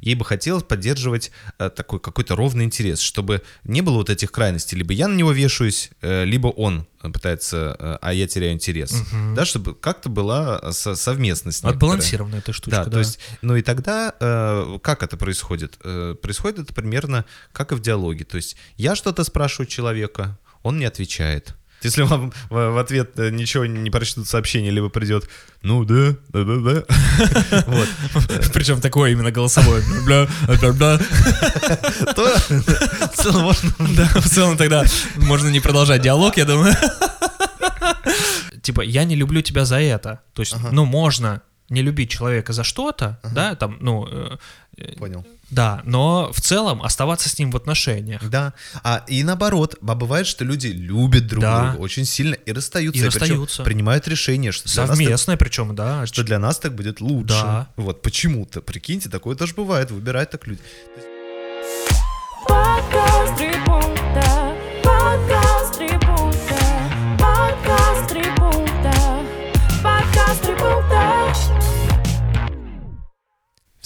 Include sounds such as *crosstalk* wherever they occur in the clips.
ей бы хотелось поддерживать э, такой какой-то ровный интерес, чтобы не было вот этих крайностей. Либо я на него вешаюсь, э, либо он пытается, э, а я теряю интерес. Мгм. Да, чтобы как-то была со- совместность. некоторая. Отбалансирована эта штучка, Да, да. то есть, ну и тогда э, как это происходит? Э, происходит это примерно как и в диалоге. То есть я что-то спрашиваю человека, он не отвечает. Если вам в ответ э, ничего не прочтут сообщение, либо придет, ну да, да, да, да. *laughs* Вот. *laughs* Причем такое именно голосовое. *laughs* То в целом можно Да, в целом тогда можно не продолжать диалог, я думаю. Типа, я не люблю тебя за это. То есть, ну, можно не любить человека за что-то, да, там, ну, э, э, Понял. Да, но в целом оставаться с ним в отношениях. Да. А и наоборот, а бывает, что люди любят друг Да. друга очень сильно и расстаются. И причем расстаются. принимают решение, что для нас так- Совместное причем, да. что для нас так будет лучше. Да. Вот почему-то, прикиньте, такое тоже бывает, выбирают так люди. Подкаст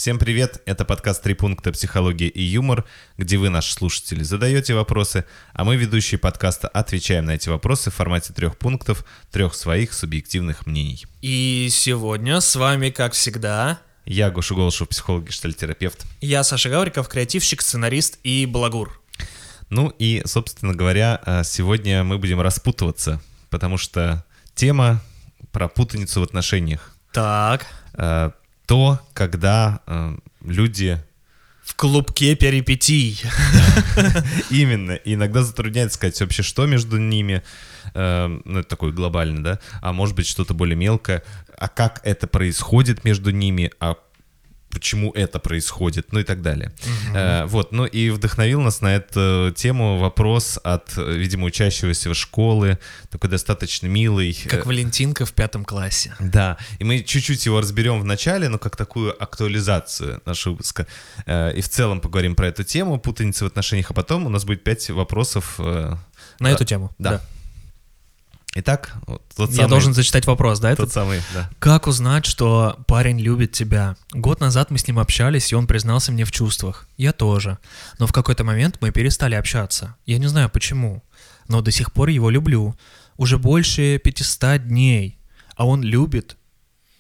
Всем привет, это подкаст «Три пункта. Психология и юмор», где вы, наши слушатели, задаете вопросы, а мы, ведущие подкаста, отвечаем на эти вопросы в формате трех пунктов, трех своих субъективных мнений. И сегодня с вами, как всегда, Я Гоша Голышев, психолог и гештальтерапевт. я, Саша Гавриков, креативщик, сценарист и балагур. Ну и, собственно говоря, э, сегодня мы будем распутываться, потому что тема про путаницу в отношениях. Так, Э, То, когда э, люди в клубке перипетий. *laughs* Именно. И иногда затрудняет сказать вообще, что между ними. Э, ну, это такой глобальный, да? А может быть, что-то более мелкое. А как это происходит между ними? А почему это происходит? Ну и так далее. Э, вот. Ну и вдохновил нас на эту тему вопрос от, э, видимо, учащегося в школы. Такой достаточно милый. Как Э, Валентинка в пятом классе. да, и мы чуть-чуть его разберем в начале, но как такую актуализацию нашего выпуска. Э, И в целом поговорим про эту тему, путаницы в отношениях, а потом у нас будет пять вопросов. э, На Да. эту тему. Да. Итак, вот тот Я самый, должен зачитать вопрос, да? тот этот? самый, да. Как узнать, что парень любит тебя? Год назад мы с ним общались, и он признался мне в чувствах. Я тоже. Но в какой-то момент мы перестали общаться. Я не знаю почему, но до сих пор его люблю. Уже больше 500 дней. А он любит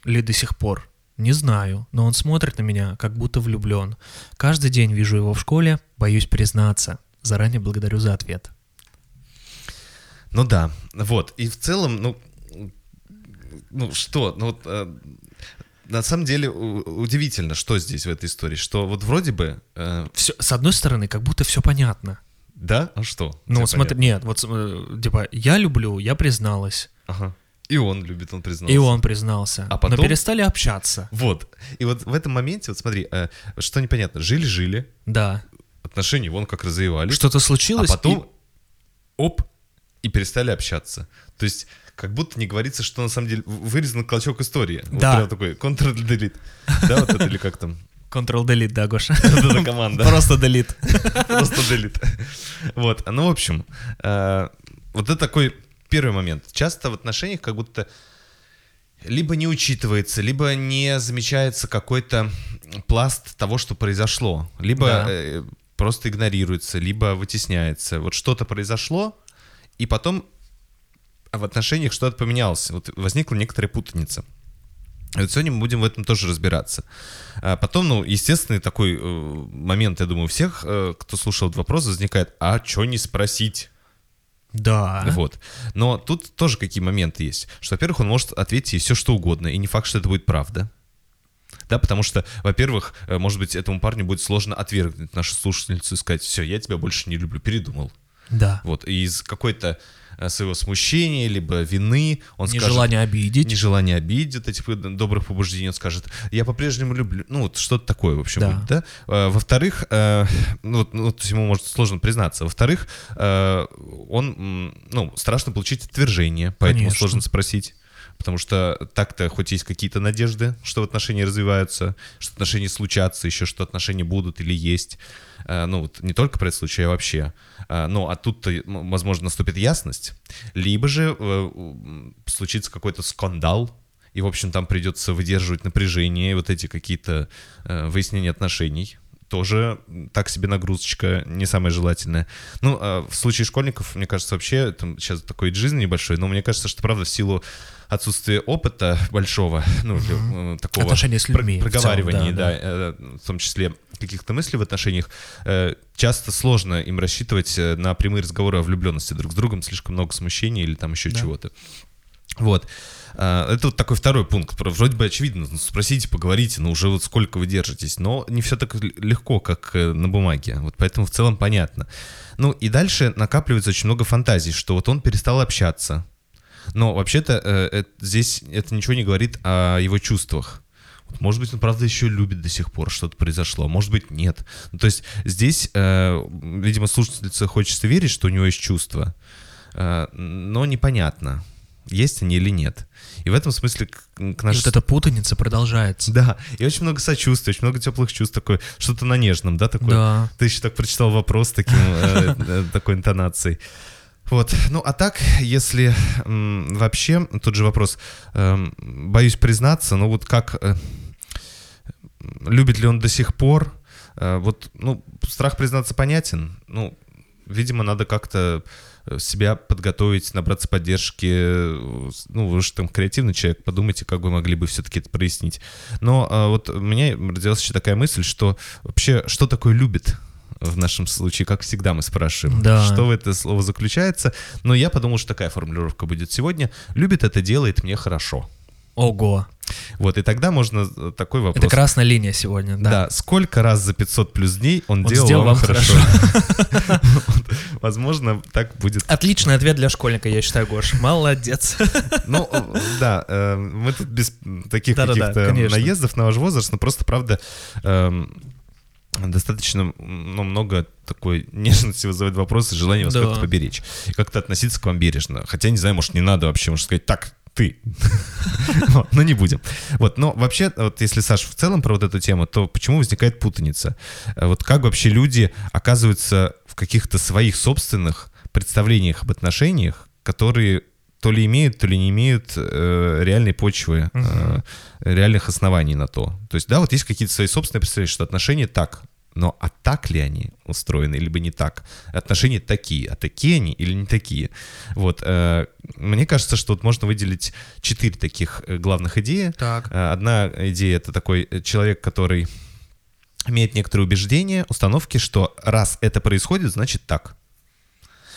ли до сих пор? Не знаю, но он смотрит на меня, как будто влюблен. Каждый день вижу его в школе, боюсь признаться. Заранее благодарю за ответ. Ну да, вот. И в целом, ну, ну что, ну вот, э, на самом деле удивительно, что здесь в этой истории, что вот вроде бы, э, Все, с одной стороны, как будто все понятно. да, а что? Ну, Тебе смотри, понятно? нет, вот э, типа, я люблю, я призналась. Ага. И он любит, он признался. И он признался. А потом- Но перестали общаться. Вот. И вот в этом моменте, вот смотри, э, что непонятно, жили-жили, Да. отношения вон как развивались, Что-то а случилось. потом оп, и перестали общаться. То есть как будто не говорится, что на самом деле вырезан клочок истории. Вот Да. прям такой Ctrl-Delete. Да, вот это или как там? Ctrl-Delete, да, Гоша? *laughs* Вот эта команда. Просто Delete. Просто Delete. Вот. Ну, в общем, э, вот это такой первый момент. Часто в отношениях как будто либо не учитывается, либо не замечается какой-то пласт того, что произошло, либо Да. э, просто игнорируется, либо вытесняется. Вот что-то произошло, и потом в отношениях что-то поменялось. Вот возникла некоторая путаница. И вот сегодня мы будем в этом тоже разбираться. А потом, ну, естественный такой э, момент, я думаю, у всех, э, кто слушал этот вопрос, возникает, а что не спросить? Да. Вот. Но тут тоже какие моменты есть. Что, во-первых, он может ответить все, что угодно, и не факт, что это будет правда. Да, потому что, во-первых, э, может быть, этому парню будет сложно отвергнуть нашу слушательницу и сказать, все, я тебя больше не люблю, передумал. Да. Вот, и из какой-то э, своего смущения, либо вины он скажет... Нежелание обидеть. Нежелание обидеть, вот этих вот добрых побуждений, он скажет, я по-прежнему люблю, ну вот что-то такое, в общем, Да. будет, да? Э, Во-вторых, э, ну, вот, ну, то есть ему может сложно признаться, во-вторых, э, он, ну, страшно получить отвержение, поэтому Конечно. сложно спросить. Потому что так-то хоть есть какие-то надежды, что отношения развиваются, что отношения случатся, еще что отношения будут или есть. Э, Ну, вот не только про этот случай, а вообще. Э, Ну, а тут-то, м, возможно, наступит ясность. Либо же э, случится какой-то скандал, и, в общем, там придется выдерживать напряжение, вот эти какие-то э, выяснения отношений. тоже так себе нагрузочка, не самая желательная. Ну, а в случае школьников, мне кажется, вообще, там сейчас такой жизнь небольшой, но мне кажется, что, правда, в силу отсутствия опыта большого, ну, э, такого Отношения с людьми про- в целом, проговаривания, да, да, э, в том числе каких-то мыслей в отношениях, э, часто сложно им рассчитывать э, на прямые разговоры о влюбленности друг с другом, слишком много смущения или там еще Да. чего-то. Вот. А, Это вот такой второй пункт. Вроде бы очевидно, ну, спросите, поговорите, ну уже вот сколько вы держитесь. Но не все так легко, как э, на бумаге. Вот поэтому в целом понятно. Ну и дальше накапливается очень много фантазий, что вот он перестал общаться. Но вообще-то э, э, здесь это ничего не говорит о его чувствах. Может быть, он правда еще любит до сих пор, что-то произошло, может быть, нет. Ну, то есть здесь, э, видимо, слушательнице хочется верить, что у него есть чувства, э, но непонятно, есть они или нет. И в этом смысле к, к И нашей вот эта путаница продолжается. да, и очень много сочувствия, очень много теплых чувств, такое, что-то на нежном, да, такое. Да. Ты еще так прочитал вопрос таким, э, э, такой интонацией. Вот, ну а так, если м, вообще, тут же вопрос, эм, боюсь признаться, ну вот как, э, любит ли он до сих пор, Э, вот, ну, страх признаться понятен, ну, видимо, надо как-то э, себя подготовить, набраться поддержки. э, Ну, вы же там креативный человек, подумайте, как вы могли бы все-таки это прояснить. Но а, вот у меня родилась еще такая мысль, что вообще, что такое любит? В нашем случае, как всегда, мы спрашиваем, Да. что в это слово заключается. Но я подумал, что такая формулировка будет сегодня. Любит это делает мне хорошо. Ого. Вот, и тогда можно э, такой вопрос. Это красная линия сегодня, да. Да. сколько раз за 500 плюс дней он, Он делал сделал вам хорошо? *laughs* Возможно, так будет. Отличный ответ для школьника, я считаю, Гош. Молодец. *laughs* Ну, э, да, э, мы тут без таких каких-то наездов на ваш возраст, но просто, правда, эм, достаточно ну, много такой *laughs* нежности вызывает вопросы, желание вас Да. как-то поберечь. И как-то относиться к вам бережно. Хотя, не знаю, может, не надо вообще, может сказать, так, ты. *laughs* Но не будем. Вот, но вообще, вот если, Саша, в целом про вот эту тему, то почему возникает путаница? Э, Вот как вообще люди оказываются в каких-то своих собственных представлениях об отношениях, которые то ли имеют, то ли не имеют э, реальной почвы, э, реальных оснований на то. То есть, да, вот есть какие-то свои собственные представления, что отношения так, но а так ли они устроены, либо не так? Отношения такие, а такие они или не такие? Вот, э, мне кажется, что вот можно выделить четыре таких э, главных идеи. Так. Э, Одна идея — это такой э, человек, который имеет некоторые убеждения, установки, что раз это происходит, значит так.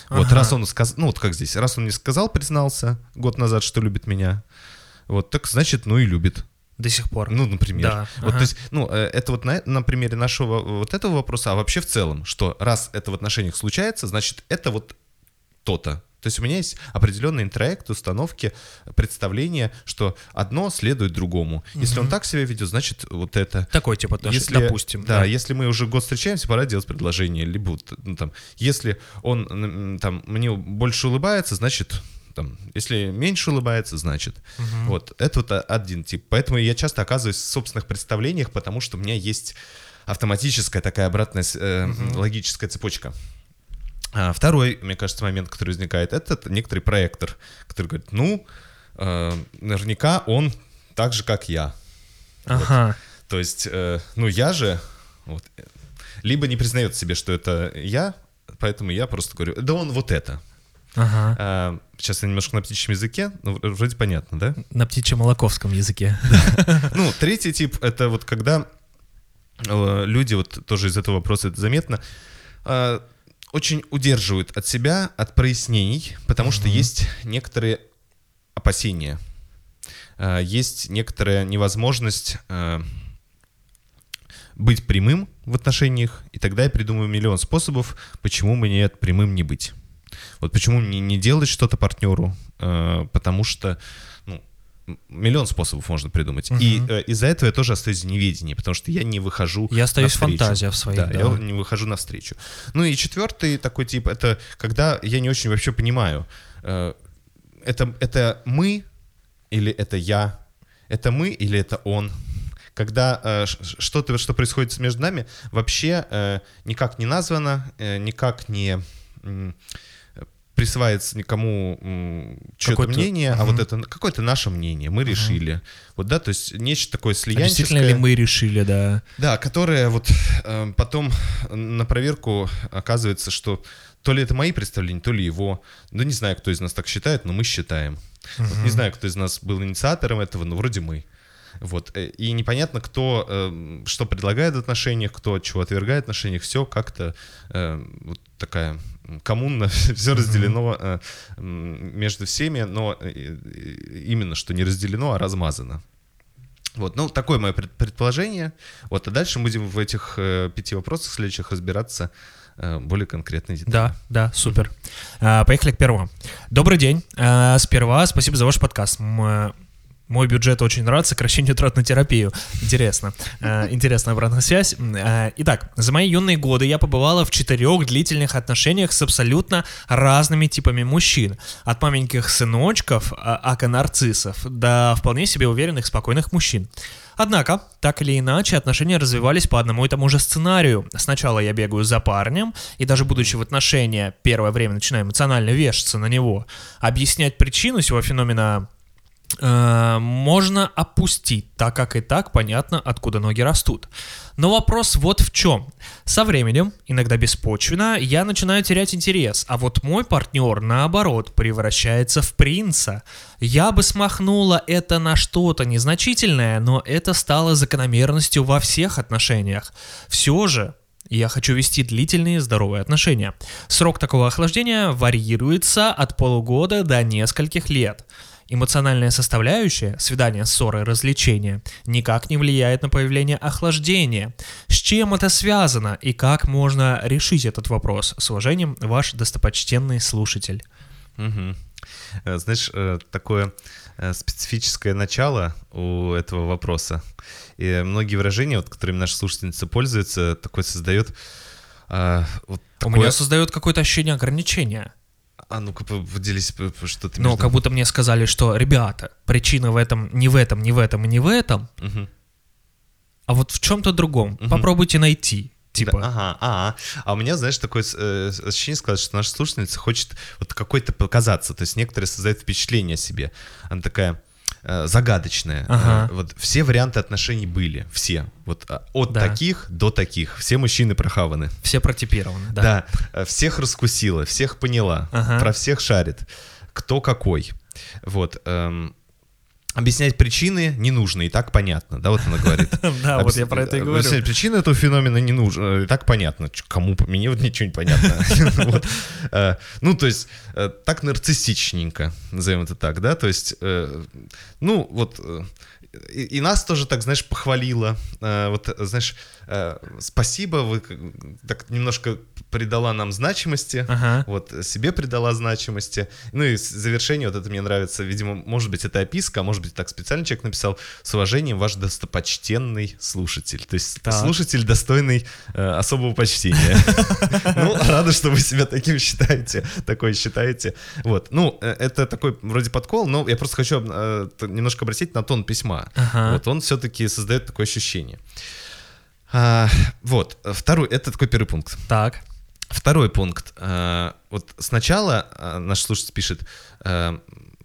Вот Ага. раз он сказал, ну вот как здесь, раз он не сказал, признался год назад, что любит меня, вот так значит, ну и любит. До сих пор. Ну, например. Да, Вот, ага. то есть, ну, э, это вот на, на примере нашего вот этого вопроса, а вообще в целом, что раз это в отношениях случается, значит, это вот то-то. То есть у меня есть определенный интроект, установки, представления, что одно следует другому. Если он так себя ведет, значит, вот это. Такой типа, отнош- Если, допустим. да, если мы уже год встречаемся, пора делать предложение. Либо ну, там, если он там мне больше улыбается, значит, там, если меньше улыбается, значит. Вот, это вот один тип. Поэтому я часто оказываюсь в собственных представлениях, потому что у меня есть автоматическая такая обратная э, логическая цепочка. А второй, мне кажется, момент, который возникает, это некоторый проектор, который говорит, ну, э, наверняка он так же, как я. Ага. То есть, э, ну я же, вот, либо не признает себе, что это я, поэтому я просто говорю, да он вот это. Ага. А, сейчас я немножко на птичьем языке, ну, вроде понятно, да? На птичьем-молоковском языке. Ну, третий тип — это вот когда э, люди, вот тоже из этого вопроса это заметно, э, очень удерживают от себя, от прояснений, потому что есть некоторые опасения, Э, есть некоторая невозможность э, быть прямым в отношениях, и тогда я придумаю миллион способов, почему мне прямым не быть. Вот почему мне не делать что-то партнеру, э, потому что миллион способов можно придумать. И э, из-за этого я тоже остаюсь в неведении, потому что я не выхожу Я остаюсь в навстречу. фантазиях своих, Да, да. я не выхожу навстречу. Ну и четвертый такой тип, это когда я не очень вообще понимаю, э, это, это мы или это я, это мы или это он. Когда э, что-то, что происходит между нами, вообще э, никак не названо, э, никак не м, присваивается никому что-то мнение, а Мгм. вот это какое-то наше мнение, мы решили. Вот, да, то есть нечто такое А слиянческое. Действительно ли мы решили, да? Да, которое вот э, потом на проверку оказывается, что то ли это мои представления, то ли его. Ну, не знаю, кто из нас так считает, но мы считаем. Вот не знаю, кто из нас был инициатором этого, но вроде мы. Вот. э, И непонятно, кто э, что предлагает в отношениях, кто от чего отвергает в отношениях. Все как-то э, вот такая коммунно, *laughs* все разделено э, между всеми, но э, именно что не разделено, а размазано. Вот, ну, такое мое пред- предположение. Вот, а дальше будем в этих э, пяти вопросах следующих разбираться э, более конкретно. и детально. Да, да, супер. А, Поехали к первому. Добрый день. А, Сперва спасибо за ваш подкаст. Мой бюджет очень рад сокращению трат на терапию. Интересно. А, Интересная обратная связь. А, Итак, за мои юные годы я побывала в четырех длительных отношениях с абсолютно разными типами мужчин. От маленьких сыночков, а, ака-нарциссов, до вполне себе уверенных, спокойных мужчин. Однако, так или иначе, отношения развивались по одному и тому же сценарию. Сначала я бегаю за парнем, и даже будучи в отношения, первое время начинаю эмоционально вешаться на него. Объяснять причину сего феномена э, можно опустить, так как и так понятно, откуда ноги растут. Но вопрос вот в чем. Со временем, иногда беспочвенно, я начинаю терять интерес, а вот мой партнер, наоборот, превращается в принца. Я бы смахнула это на что-то незначительное, но это стало закономерностью во всех отношениях. Все же, я хочу вести длительные здоровые отношения. Срок такого охлаждения варьируется от полугода до нескольких лет. Эмоциональная составляющая, свидания, ссоры, развлечения, никак не влияет на появление охлаждения. С чем это связано и как можно решить этот вопрос? С уважением, ваш достопочтенный слушатель. Э, Знаешь, э, такое э, специфическое начало у этого вопроса. И многие выражения, вот, которыми наши слушательницы пользуются, такое создает вот У такое... меня создает какое-то ощущение ограничения. А ну-ка, поделись, что ты Но между- как будто мне сказали, что, ребята, причина в этом, не в этом, не в этом и не в этом, Мгм. а вот в чем-то другом. Мгм. Попробуйте найти. Типа, Да, ага, а, а у меня, знаешь, такое э, ощущение сказать, что наша слушательница хочет вот какой-то показаться, то есть некоторые создают впечатление о себе. Она такая э, загадочная. Ага. Э, Вот все варианты отношений были, все. Вот а, от Да. таких до таких. Все мужчины прохаваны. все протипированы. Да. Да. э, всех раскусила, всех поняла, Ага. про всех шарит. Кто какой. Вот. эм, Объяснять причины не нужно, и так понятно, да, вот она говорит. *laughs* Да, вот я про это и говорю. объяснять причины этого феномена не нужно, и так понятно. Кому, мне вот ничего не понятно. *laughs* Э, Ну, то есть, э, так нарциссичненько, назовем это так, да, то есть, э, ну, вот, э, и, нас тоже так, знаешь, похвалила, Э, вот, э, знаешь, э, спасибо, вы так немножко придала нам значимости, Ага. вот, себе придала значимости. Ну и завершение, вот это мне нравится, видимо, может быть, это описка, а может быть, так специально человек написал, с уважением, ваш достопочтенный слушатель. То есть Так. слушатель достойный э, особого почтения. *laughs* Ну, рада, что вы себя таким считаете, такое считаете. Вот, ну, э, это такой вроде подкол, но я просто хочу э, немножко обратить на тон письма. Вот он все-таки создает такое ощущение. А, Вот, второй, это такой первый пункт. Так. Второй пункт. Э, Вот сначала э, наш слушатель пишет, э,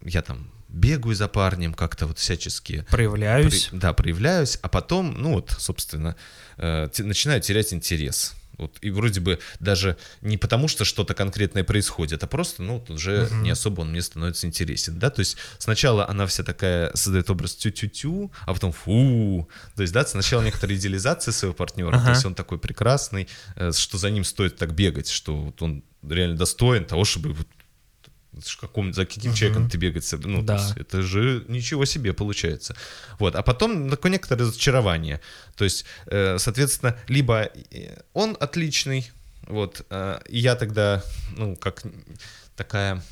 я там бегаю за парнем, как-то вот всячески Проявляюсь. при- да, проявляюсь, а потом, ну вот, собственно, э, те- начинаю терять интерес. Вот, и вроде бы даже не потому, что что-то конкретное происходит, а просто, ну, уже не особо он мне становится интересен, да, то есть сначала она вся такая создает образ тю-тю-тю, а потом фу, то есть, да, сначала некоторая идеализация своего партнера, Ага. то есть он такой прекрасный, э, что за ним стоит так бегать, что вот он реально достоин того, чтобы каком, за каким человеком ты бегать, ну, Да. есть это же ничего себе получается. Вот, а потом такое некоторое разочарование. То есть, э, соответственно, либо э, он отличный, вот, э, и я тогда, ну, как такая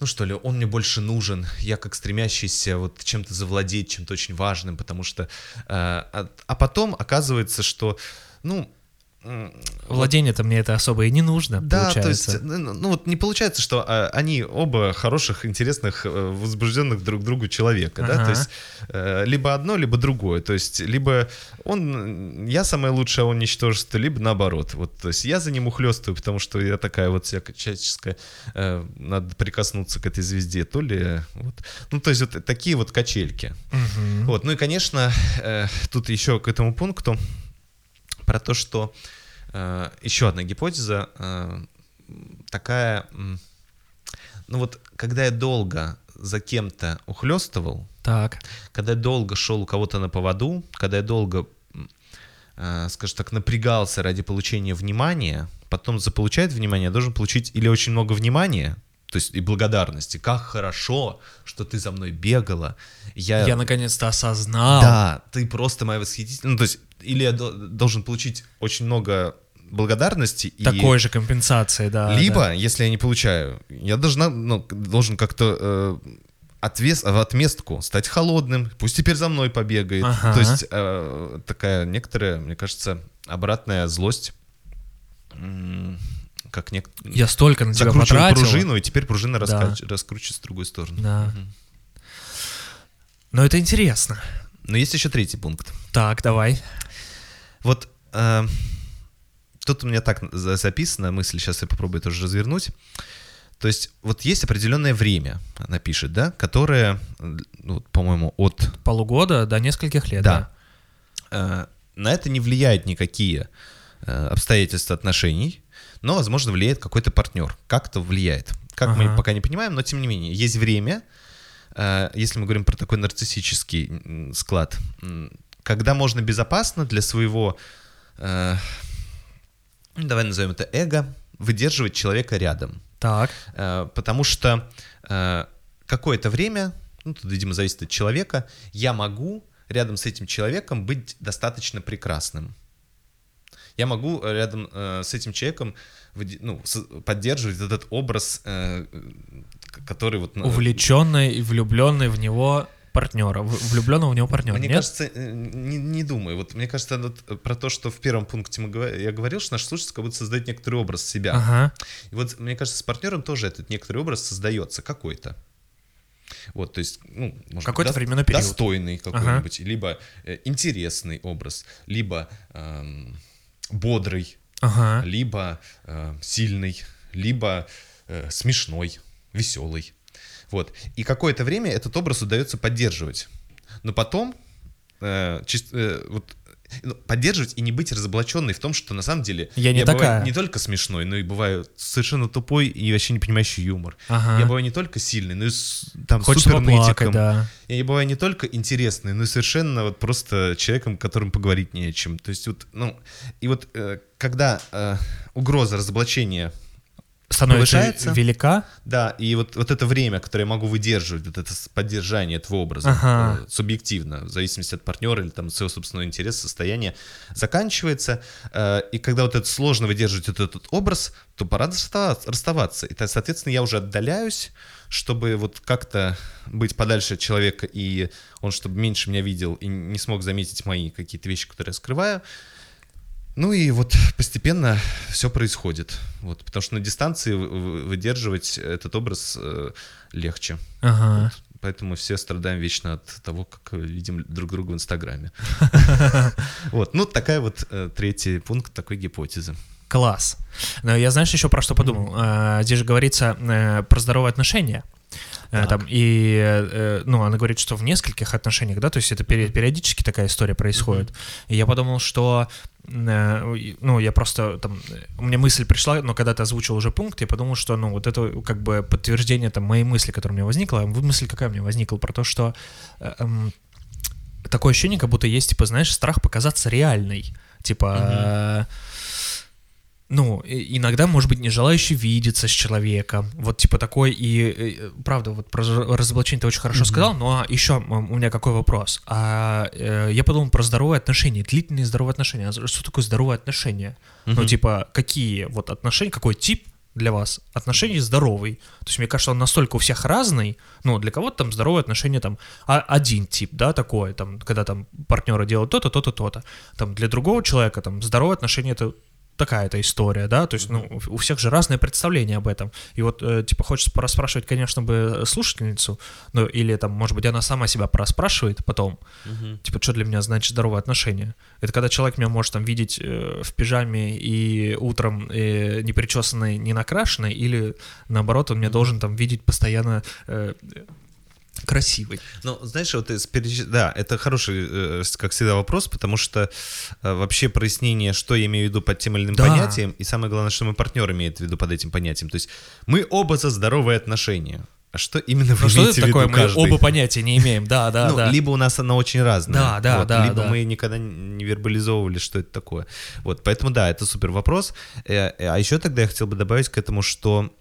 ну что ли, он мне больше нужен, я как стремящийся вот чем-то завладеть, чем-то очень важным, потому что... э, а, а потом оказывается, что, ну, Владение-то мне это особо и не нужно, да, получается. то есть, ну, ну, вот не получается, что а, они оба хороших, интересных, э, возбужденных друг другу человека, да, Ага. то есть э, либо одно, либо другое, то есть либо он, я самое лучшее, а он ничтожество, либо наоборот, вот, то есть я за ним ухлёстываю, потому что я такая вот всякая человеческая, э, надо прикоснуться к этой звезде, то ли, вот, ну, то есть вот такие вот качельки. Мгм. Вот, ну и, конечно, э, тут еще к этому пункту про то, что э, еще одна гипотеза э, такая, ну вот, когда я долго за кем-то ухлестывал, Так. когда я долго шел у кого-то на поводу, когда я долго, э, скажем так, напрягался ради получения внимания, потом заполучает внимание, я должен получить или очень много внимания, то есть и благодарности. Как хорошо, что ты за мной бегала. Я, Я наконец-то осознал. да, ты просто моя восхитительная. Ну, то есть, или я до- должен получить очень много благодарности. и- Такой же компенсации, да. Либо, да. если я не получаю, я должна, ну, должен как-то э, отвес, в отместку стать холодным, пусть теперь за мной побегает. Ага. То есть э, такая некоторая, мне кажется, обратная злость, как нек... Я столько на тебя потратил. пружину, и теперь пружина Да. раскач- раскручивается в другую сторону. Да. Мгм. Но это интересно. Но есть еще третий пункт. Так, давай. Вот э, тут у меня так за- записана мысль, сейчас я попробую тоже развернуть. То есть вот есть определенное время, она пишет, да, которое, ну, по-моему, от... Полугода до нескольких лет, Да. Э, на это не влияют никакие э, обстоятельства отношений, но, возможно, влияет какой-то партнер. Как-то влияет. Как мы Ага. пока не понимаем, но тем не менее, есть время, э, если мы говорим про такой нарциссический склад, когда можно безопасно для своего, э, ну, давай назовем это эго, выдерживать человека рядом. Так. Э, потому что э, какое-то время, ну, тут, видимо, зависит от человека, я могу рядом с этим человеком быть достаточно прекрасным. Я могу э, рядом э, с этим человеком ну, с- поддерживать этот образ, э, который вот... ну, Увлеченный и влюбленный в него партнера. Влюбленного в него партнера. Мне нет? кажется, э, не, не думаю. Вот мне кажется, вот э, про то, что в первом пункте мы, говор- я говорил, что наш слушатель как будто создает некоторый образ себя. Ага. И вот, мне кажется, с партнером тоже этот некоторый образ создается какой-то. Вот, то есть, ну, может Какой-то быть, временной период. достойный какой-нибудь, либо э, интересный образ, либо эм, бодрый, Ага. либо э, сильный, либо э, смешной, веселый. Вот. И какое-то время этот образ удается поддерживать. Но потом э, чис- э, вот, ну, поддерживать и не быть разоблаченной в том, что на самом деле Я не бываю такая. не только смешной, но и бываю совершенно тупой и вообще не понимающий юмор. Ага. Я бываю не только сильный, но и с, там Хочется супер нытиком. да. Я бываю не только интересный, но и совершенно вот просто человеком, которым поговорить не о чем. То есть вот, ну, и вот э, когда э, угроза разоблачения Становится Повышается? велика. да, и вот, вот это время, которое я могу выдерживать, вот это поддержание этого образа, Ага. э, субъективно, в зависимости от партнера или там своего собственного интереса, состояния, заканчивается. э, и когда вот это сложно выдерживать вот этот образ, то пора расставаться. И, соответственно, я уже отдаляюсь, чтобы вот как-то быть подальше от человека, и он чтобы меньше меня видел и не смог заметить мои какие-то вещи, которые я скрываю. Ну и вот постепенно все происходит. Вот, потому что на дистанции вы- вы- выдерживать этот образ э, легче. Ага. Поэтому все страдаем вечно от того, как видим друг друга в Инстаграме. *laughs* Вот, ну такая вот э, третий пункт такой гипотезы. Класс. Но я, знаешь, еще про что подумал? А, Здесь же говорится э, про здоровые отношения. Э, Так. Там, и, э, ну, она говорит, что в нескольких отношениях, да, то есть это периодически такая история происходит. И я подумал, что, э, ну, я просто, там, э, у меня мысль пришла, но когда ты озвучил уже пункт, я подумал, что, ну, вот это как бы подтверждение там моей мысли, которая у меня возникла. Мысль какая у меня возникла? Про то, что э, эм, такое ощущение, как будто есть, типа, знаешь, страх показаться реальной. Типа, э, ну, и- иногда, может быть, не желающий видеться с человеком. Вот, типа, такой, и, э, правда, вот про разоблачение ты очень хорошо сказал, но еще у меня какой вопрос. А, э, я подумал про здоровые отношения, длительные здоровые отношения. А что такое здоровые отношения? Ну, Мгм. типа, какие вот отношения, какой тип для вас отношений здоровый? То есть, мне кажется, он настолько у всех разный, ну, для кого-то там здоровые отношения, там, а- один тип, да, такой, там, когда там партнеры делают то-то, то-то, то-то. Там, для другого человека, там, здоровые отношения — это такая-то история, да, то есть, ну, у всех же разное представление об этом. И вот, э, типа, хочется пораспрашивать, конечно, бы слушательницу, ну, или там, может быть, она сама себя пораспрашивает потом, типа, что для меня значит здоровые отношения? Это когда человек меня может там видеть э, в пижаме и утром э, не причесанной, не накрашенной, или наоборот, он меня должен там видеть постоянно э, красивой. Ну, знаешь, вот из переч- да, это хороший, э, как всегда, вопрос, потому что э, вообще прояснение, что я имею в виду под тем или иным Да. понятием, и самое главное, что мой партнер имеет в виду под этим понятием. То есть мы оба за здоровые отношения. А что именно вы Ну, что это такое? Мы оба понятия не имеем, да, да, ну, да. либо у нас оно очень разное. Да, да, вот, да, Либо да. мы никогда не вербализовывали, что это такое. Вот, поэтому да, это супер вопрос. Э, А еще тогда я хотел бы добавить к этому, что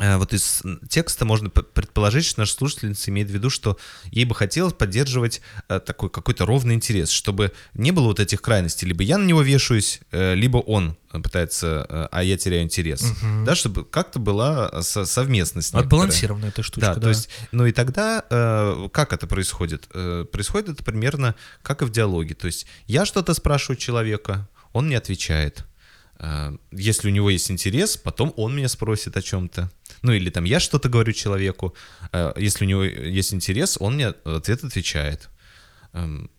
вот из текста можно предположить, что наша слушательница имеет в виду, что ей бы хотелось поддерживать э, такой какой-то ровный интерес, чтобы не было вот этих крайностей. Либо я на него вешаюсь, э, либо он пытается, э, а я теряю интерес. Да, чтобы как-то была со- совместность. Отбалансированная эта штучка, Да, да. то есть, ну и тогда э, как это происходит? Э, происходит это примерно как и в диалоге. То есть я что-то спрашиваю человека, он мне отвечает. Э, если у него есть интерес, потом он меня спросит о чем-то. Ну или там я что-то говорю человеку, э, если у него есть интерес, он мне ответ отвечает. Эм,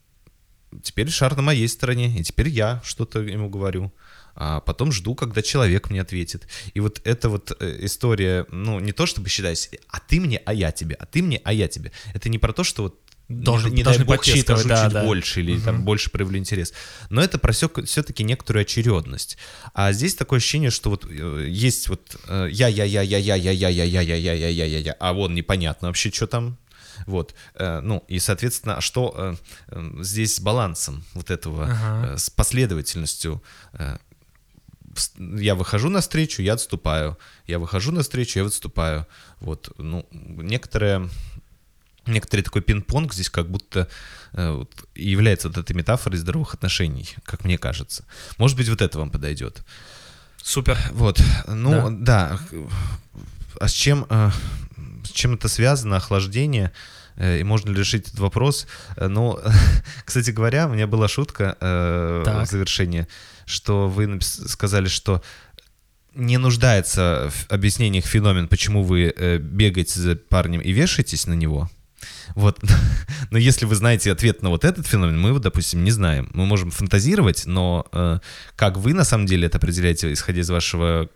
теперь шар на моей стороне, и теперь я что-то ему говорю. А потом жду, когда человек мне ответит. И вот эта вот э, история, ну, не то чтобы считать, а ты мне, а я тебе, а ты мне, а я тебе. Это не про то, что вот Должен- не, должны дай бог, я скажу да, чуть да. больше или там больше проявлю интерес. Но это про все-таки некоторую очередность. А здесь такое ощущение, что вот э, есть вот э, я, я, я, я, я, я, я, я, я, я, я, я, я, я, я, а вон непонятно вообще, что там. Вот, э, ну и соответственно, а что э, э, здесь с балансом вот этого, Ага. э, с последовательностью э, я выхожу навстречу, я отступаю. Я выхожу навстречу, я отступаю. Вот, ну, некоторые, некоторый такой пинг-понг здесь как будто э, вот является вот этой метафорой здоровых отношений, как мне кажется. Может быть, вот это вам подойдет. Супер. Вот, ну, да. А с чем, э, с чем это связано, охлаждение? Э, И можно ли решить этот вопрос? Ну, *laughs* кстати говоря, у меня была шутка э, в завершение, что вы сказали, что не нуждается в объяснениях феномен, почему вы бегаете за парнем и вешаетесь на него. Вот. *laughs* Но если вы знаете ответ на вот этот феномен, мы его, допустим, не знаем. Мы можем фантазировать, но э, как вы на самом деле это определяете, исходя из вашего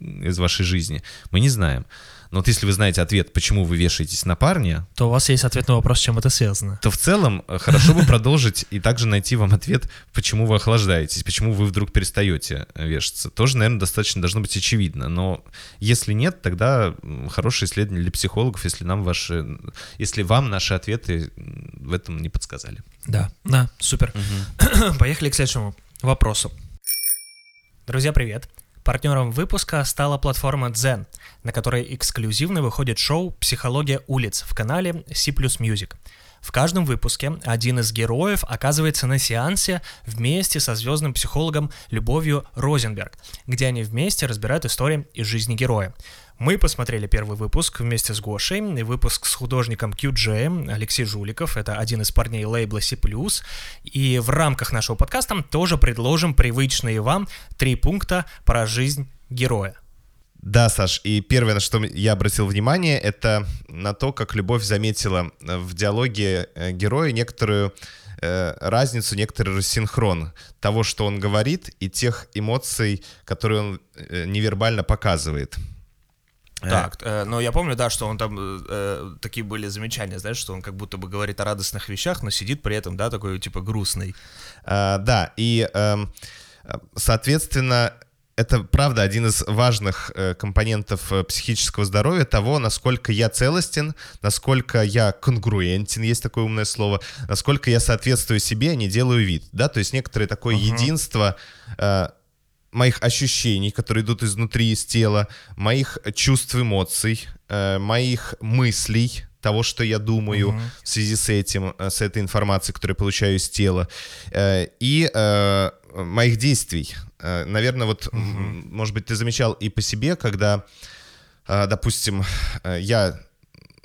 из вашей жизни, мы не знаем. Но вот если вы знаете ответ, почему вы вешаетесь на парня, То у вас есть ответ на вопрос, с чем это связано. то в целом э, хорошо бы продолжить и также найти вам ответ, почему вы охлаждаетесь, почему вы вдруг перестаете э, вешаться. Тоже, наверное, достаточно должно быть очевидно. Но если нет, тогда хорошее исследование для психологов, если нам ваши, если вам наши ответы в этом не подсказали. Да, да, супер. *clears throat* Поехали к следующему вопросу. Друзья, привет. Партнером выпуска стала платформа Zen, на которой эксклюзивно выходит шоу «Психология улиц» в канале C++ Music. В каждом выпуске один из героев оказывается на сеансе вместе со звездным психологом Любовью Розенберг, где они вместе разбирают истории из жизни героя. Мы посмотрели первый выпуск вместе с Гошей, и выпуск с художником QJ, Алексей Жуликов, это один из парней лейбла C++, и в рамках нашего подкаста тоже предложим привычные вам три пункта про жизнь героя. Да, Саш, и первое, на что я обратил внимание, это на то, как Любовь заметила э, в диалоге э, героя некоторую э, разницу, некоторый рассинхрон того, что он говорит, и тех эмоций, которые он невербально показывает. Э, Так, э, но я помню, да, что он там э, э, такие были замечания, знаешь, что он как будто бы говорит о радостных вещах, но сидит при этом, да, такой типа грустный. А, да, и, э, соответственно, это, правда, один из важных э, компонентов э, психического здоровья, того, насколько я целостен, насколько я конгруентен, есть такое умное слово, насколько я соответствую себе, а не делаю вид, да, то есть некоторое такое единство э, моих ощущений, которые идут изнутри, из тела, моих чувств, эмоций, э, моих мыслей, того, что я думаю в связи с этим, э, с этой информацией, которую я получаю из тела, э, и э, моих действий. Э, Наверное, вот, м, может быть, ты замечал и по себе, когда, э, допустим, э, я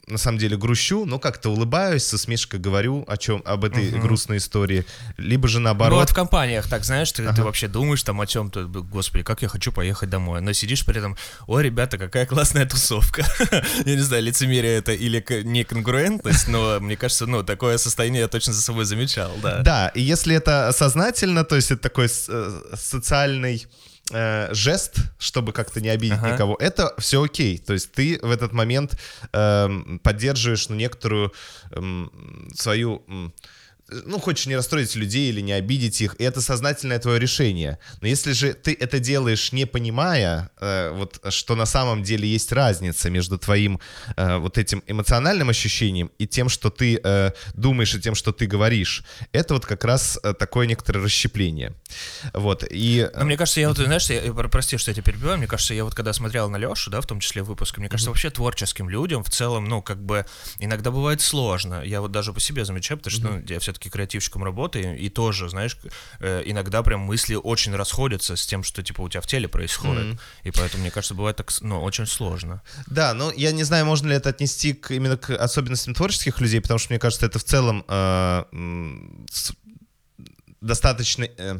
на самом деле грущу, но как-то улыбаюсь, со смешкой говорю о чем, об этой грустной истории, либо же Ну наоборот. вот в компаниях, так знаешь, ты, ты вообще думаешь там о чем-то, господи, как я хочу поехать домой, но сидишь при этом, ой, ребята, какая классная тусовка. *laughs* Я не знаю, лицемерие это или к- неконгруентность, но мне кажется, ну, такое состояние я точно за собой замечал, да. Да, и если это сознательно, то есть это такой э, социальный э, жест, чтобы как-то не обидеть Ага. никого, это все окей. То есть ты в этот момент эм, поддерживаешь ну, некоторую эм, свою... м, ну, хочешь не расстроить людей или не обидеть их, и это сознательное твое решение. Но если же ты это делаешь, не понимая, э, вот, что на самом деле есть разница между твоим э, вот этим эмоциональным ощущением и тем, что ты э, думаешь, и тем, что ты говоришь, это вот как раз э, такое некоторое расщепление. Вот, и... Но мне кажется, я вот, знаешь, я, прости, что я тебя перебиваю, мне кажется, я вот когда смотрел на Лешу, да, в том числе выпуск, мне кажется, вообще творческим людям в целом, ну, как бы, иногда бывает сложно. Я вот даже по себе замечаю, потому что, ну, я все-таки креативщиком работаю, и тоже, знаешь, э, иногда прям мысли очень расходятся с тем, что, типа, у тебя в теле происходит. И поэтому, мне кажется, бывает так, ну, очень сложно. Да, но я не знаю, можно ли это отнести к, именно к особенностям творческих людей, потому что мне кажется, это в целом э, достаточно э,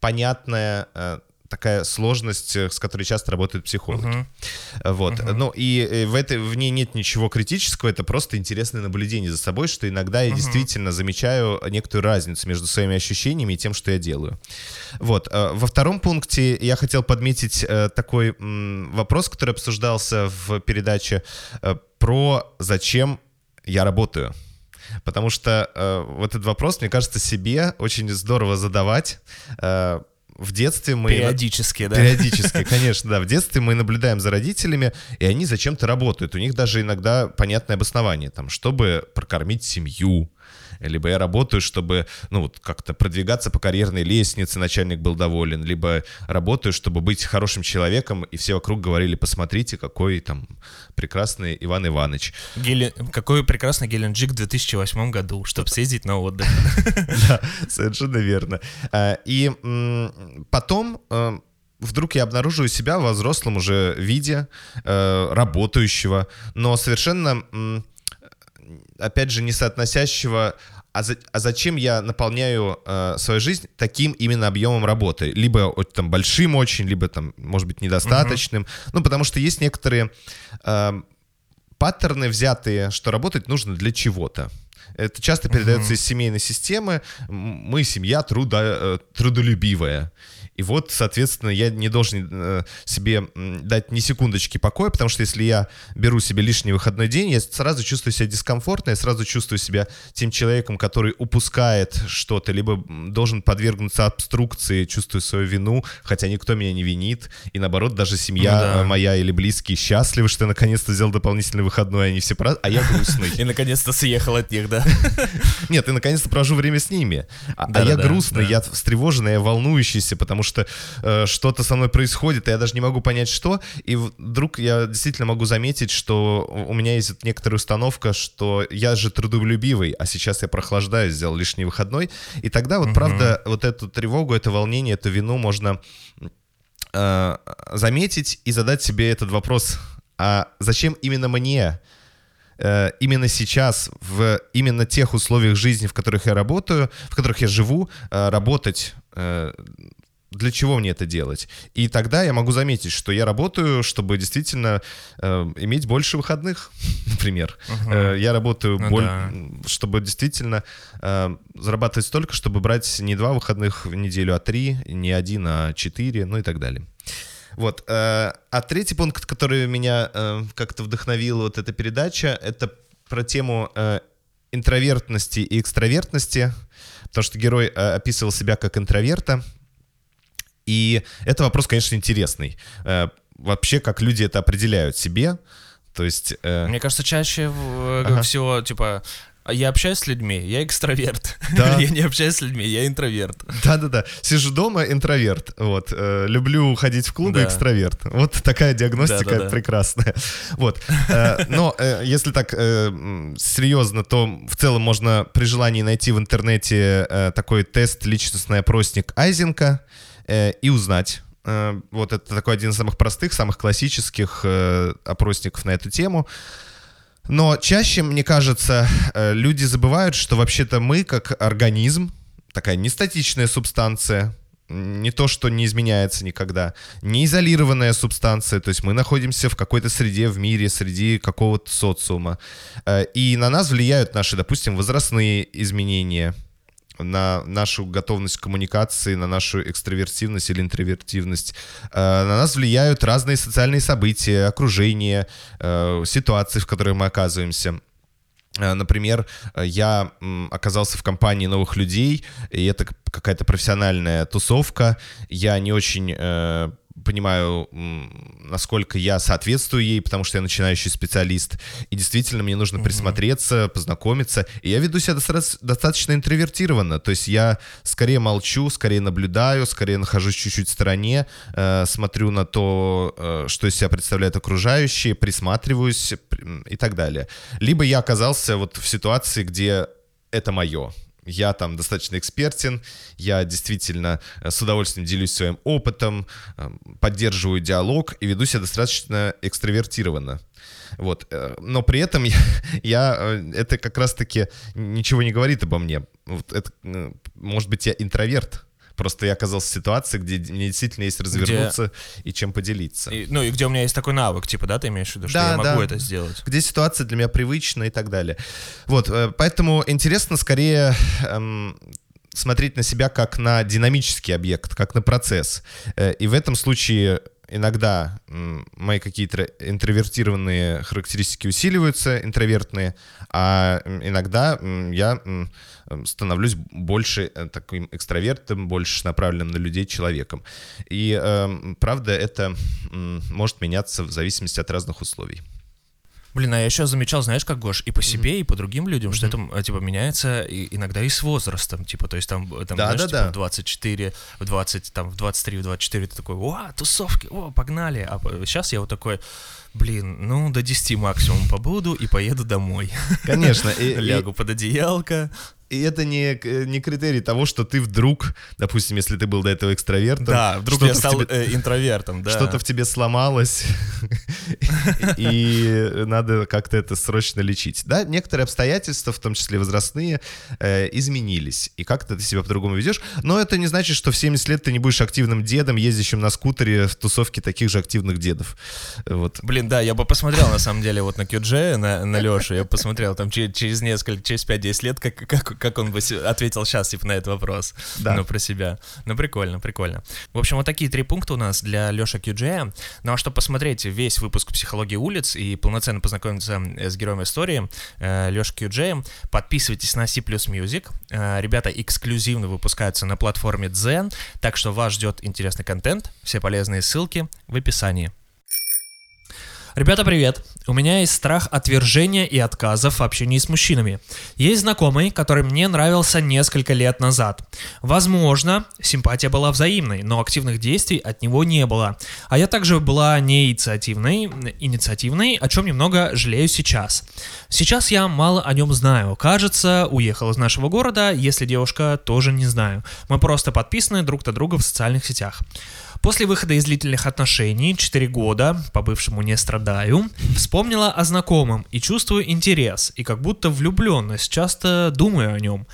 понятная э, такая сложность, э, с которой часто работают психологи. Вот. Ну и э, в этой в ней нет ничего критического, это просто интересное наблюдение за собой, что иногда я действительно замечаю некоторую разницу между своими ощущениями и тем, что я делаю. Вот. э, Во втором пункте я хотел подметить такой вопрос, который обсуждался в передаче про зачем я работаю. Потому что э, вот этот вопрос, мне кажется, себе очень здорово задавать. Э, в детстве мы... Периодически, да. Периодически, *laughs* конечно, да. В детстве мы наблюдаем за родителями, и они зачем-то работают. У них даже иногда понятное обоснование, там, чтобы прокормить семью, либо я работаю, чтобы, ну, вот как-то продвигаться по карьерной лестнице, начальник был доволен, либо работаю, чтобы быть хорошим человеком, и все вокруг говорили, посмотрите, какой там прекрасный Иван Иванович. Гелен- Какой прекрасный Геленджик в 2008 году, чтобы съездить на отдых. *laughs* Да, совершенно верно. А, И потом э, вдруг я обнаруживаю себя в взрослом уже виде, э, работающего, но совершенно, опять же, не соотносящего а, за- а зачем я наполняю э, свою жизнь таким именно объемом работы? Либо там большим очень, либо там, может быть, недостаточным. Ну, потому что есть некоторые э, паттерны взятые, что работать нужно для чего-то. Это часто передается из семейной системы. Мы семья трудо, э, трудолюбивая. И вот, соответственно, я не должен э, себе дать ни секундочки покоя, потому что если я беру себе лишний выходной день, я сразу чувствую себя дискомфортно, я сразу чувствую себя тем человеком, который упускает что-то, либо должен подвергнуться обструкции, чувствую свою вину, хотя никто меня не винит. И наоборот, даже семья Ну да. моя или близкие счастливы, что я наконец-то взял дополнительный выходной, они все празднуют, а я грустный. *laughs* И наконец-то съехал от них, да. *laughs* Нет, ты наконец-то провожу время с ними. А, а я грустный, я встревоженный, я волнующийся, потому что э, что-то со мной происходит, и я даже не могу понять, что. И вдруг я действительно могу заметить, что у меня есть некоторая установка, что я же трудолюбивый, а сейчас я прохлаждаюсь, сделал лишний выходной. И тогда вот, правда, вот эту тревогу, это волнение, эту вину можно э, заметить и задать себе этот вопрос, а зачем именно мне э, именно сейчас, в именно тех условиях жизни, в которых я работаю, в которых я живу, э, работать, э, для чего мне это делать? И тогда я могу заметить, что я работаю, чтобы действительно э, иметь больше выходных, *laughs* например. Э, я работаю, Ну боль- да. чтобы действительно э, зарабатывать столько, чтобы брать не два выходных в неделю, а три, не один, а четыре, ну и так далее. Вот. э, А третий пункт, который меня э, как-то вдохновила вот эта передача, это про тему э, интровертности и экстравертности, потому что герой э, описывал себя как интроверта, и это вопрос, конечно, интересный. Э, Вообще, как люди это определяют себе, то есть... э, Мне кажется, чаще в- Ага. всего, типа, я общаюсь с людьми, я экстраверт. Да. *laughs* Я не общаюсь с людьми, я интроверт. Да-да-да. Сижу дома, интроверт. Вот. Э, люблю ходить в клубы, Да. экстраверт. Вот такая диагностика Да-да-да. прекрасная. *laughs* Вот. Э, но э, если так э, серьезно, то в целом можно при желании найти в интернете э, такой тест личностный опросник Айзенка э, и узнать. Э, вот это такой один из самых простых, самых классических э, опросников на эту тему. Но чаще, мне кажется, э, люди забывают, что вообще-то мы, как организм, такая нестатичная субстанция, не то, что не изменяется никогда, не изолированная субстанция, то есть мы находимся в какой-то среде в мире, среди какого-то социума, Э, и на нас влияют наши, допустим, возрастные изменения, на нашу готовность к коммуникации, на нашу экстравертивность или интровертивность. Э, На нас влияют разные социальные события, окружение, э, ситуации, в которых мы оказываемся. Э, Например, я оказался в компании новых людей, и это какая-то профессиональная тусовка. Я не очень понимаю, насколько я соответствую ей, потому что я начинающий специалист. И действительно, мне нужно присмотреться, познакомиться. И я веду себя достаточно интровертированно. То есть я скорее молчу, скорее наблюдаю, скорее нахожусь чуть-чуть в стороне, э, смотрю на то, э, что из себя представляют окружающие, присматриваюсь и так далее. Либо я оказался вот в ситуации, где это мое. Я там достаточно экспертен, я действительно э, с удовольствием делюсь своим опытом, э, поддерживаю диалог и веду себя достаточно экстравертированно. Вот. э, Но при этом я, *laughs* я, э, это как раз-таки ничего не говорит обо мне. Вот это, может быть, я интроверт. Просто я оказался в ситуации, где мне действительно есть развернуться и чем поделиться. И- ну и где у меня есть такой навык, типа, да, ты имеешь в виду, что Да, я могу да. это сделать? где ситуация для меня привычна и так далее. Вот, э, поэтому интересно скорее эм, смотреть на себя как на динамический объект, как на процесс. Э, И в этом случае иногда мои какие-то интровертированные характеристики усиливаются, интровертные, а иногда я становлюсь больше э, таким экстравертом, больше направленным на людей человеком. И эм, правда, это может меняться в зависимости от разных условий. Блин, а я еще замечал, знаешь, как Гош, и по себе, и по другим людям, что это, типа, меняется и- иногда и с возрастом, типа, то есть там, э, там Да, знаешь, да, типа, да. в 24, в 20, там, в 23, в 24 ты такой, о, тусовки, о, погнали, а сейчас я вот такой, блин, ну, до 10 максимум побуду и поеду домой. Конечно, и, *laughs* и- Лягу под одеялко. И это не, к- не критерий того, что ты вдруг, допустим, если ты был до этого экстравертом, Да, вдруг я стал тебе- э, интровертом, да. что-то в тебе сломалось, *laughs* и надо как-то это срочно лечить. Да, некоторые обстоятельства, в том числе возрастные, э, изменились, и как-то ты себя по-другому ведешь, но это не значит, что в 70 лет ты не будешь активным дедом, ездящим на скутере в тусовке таких же активных дедов. Вот. Блин, да, я бы посмотрел, на самом деле, вот на QJ, на, на Лешу, я посмотрел там че- через несколько, через 5-10 лет, как, как, как он бы ответил сейчас, типа, на этот вопрос. Да. Ну, про себя. Ну, прикольно, прикольно. В общем, вот такие три пункта у нас для Леши QJ. Ну, а чтобы посмотреть весь выпуск «Психологии улиц» и полноценно познакомиться э, с героем истории э, Леши QJ, подписывайтесь на C Music. Э, Ребята эксклюзивно выпускаются на платформе Zen, так что вас ждет интересный контент. Все полезные ссылки в описании. Ребята, привет! У меня есть страх отвержения и отказов в общении с мужчинами. Есть знакомый, который мне нравился несколько лет назад. Возможно, симпатия была взаимной, но активных действий от него не было. А я также была не инициативной, инициативной, о чем немного жалею сейчас. Сейчас я мало о нем знаю. Кажется, уехал из нашего города, если девушка, тоже не знаю. Мы просто подписаны друг на друга в социальных сетях. После выхода из длительных отношений, 4 года, по бывшему не страдаю, вспомнила о знакомом и чувствую интерес, и как будто влюбленность, часто думаю о нем.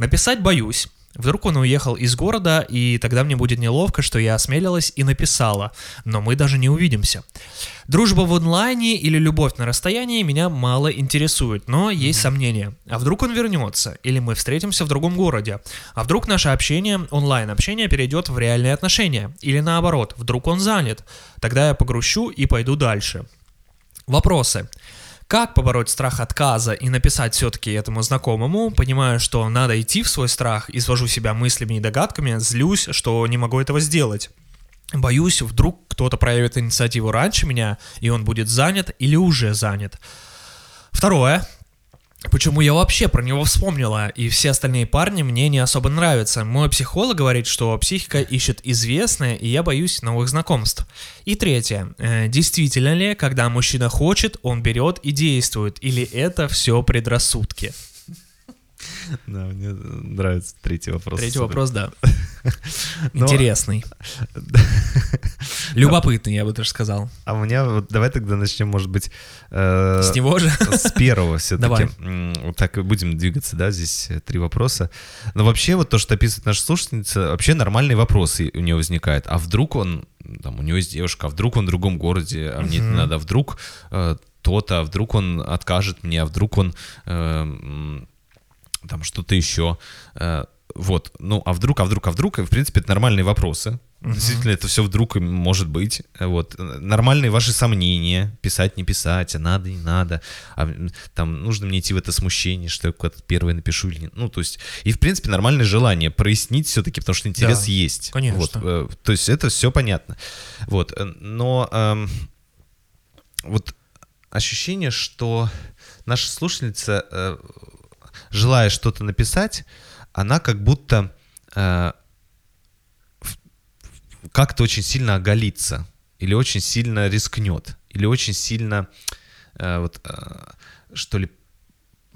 Написать боюсь. Вдруг он уехал из города, и тогда мне будет неловко, что я осмелилась и написала, но мы даже не увидимся. Дружба в онлайне или любовь на расстоянии меня мало интересует, но есть сомнения. А вдруг он вернется, или мы встретимся в другом городе? А вдруг наше общение, онлайн-общение перейдет в реальные отношения? Или наоборот, вдруг он занят? Тогда я погрущу и пойду дальше. Вопросы. Как побороть страх отказа и написать все-таки этому знакомому, понимая, что надо идти в свой страх, извожу себя мыслями и догадками, злюсь, что не могу этого сделать. Боюсь, вдруг кто-то проявит инициативу раньше меня, и он будет занят или уже занят. Второе. Почему я вообще про него вспомнила, и все остальные парни мне не особо нравятся. Мой психолог говорит, что психика ищет известное, и я боюсь новых знакомств. И третье. Э, Действительно ли, когда мужчина хочет, он берет и действует, или это все предрассудки? *laughs* Да, мне нравится третий вопрос. Третий вопрос, да. *laughs* Интересный. *laughs* Любопытный, я бы даже сказал. А у меня, вот давай тогда начнем, может быть, э, С него же? с первого все-таки. Вот так и будем двигаться, да, здесь э, три вопроса. Но вообще вот то, что описывает наша слушательница, вообще нормальные вопросы у нее возникают. А вдруг он, там, у него есть девушка, а вдруг он в другом городе, а мне это надо, а вдруг э, то-то, а вдруг он откажет мне, а вдруг он там что-то еще. Э, вот, ну, а вдруг, а вдруг, а вдруг, и, в принципе, это нормальные вопросы. Действительно, это все вдруг может быть. Вот. Нормальные ваши сомнения, писать, не писать, а надо, не надо. А там нужно мне идти в это смущение, что я куда-то первое напишу или нет. Ну, то есть, и, в принципе, нормальное желание прояснить все-таки, потому что интерес Да, есть. конечно. Вот, э, то есть, это все понятно. Вот, э, но эм, вот ощущение, что наша слушательница, э, желая что-то написать, она как будто э, как-то очень сильно оголится, или очень сильно рискнет, или очень сильно, э, вот, э, что ли,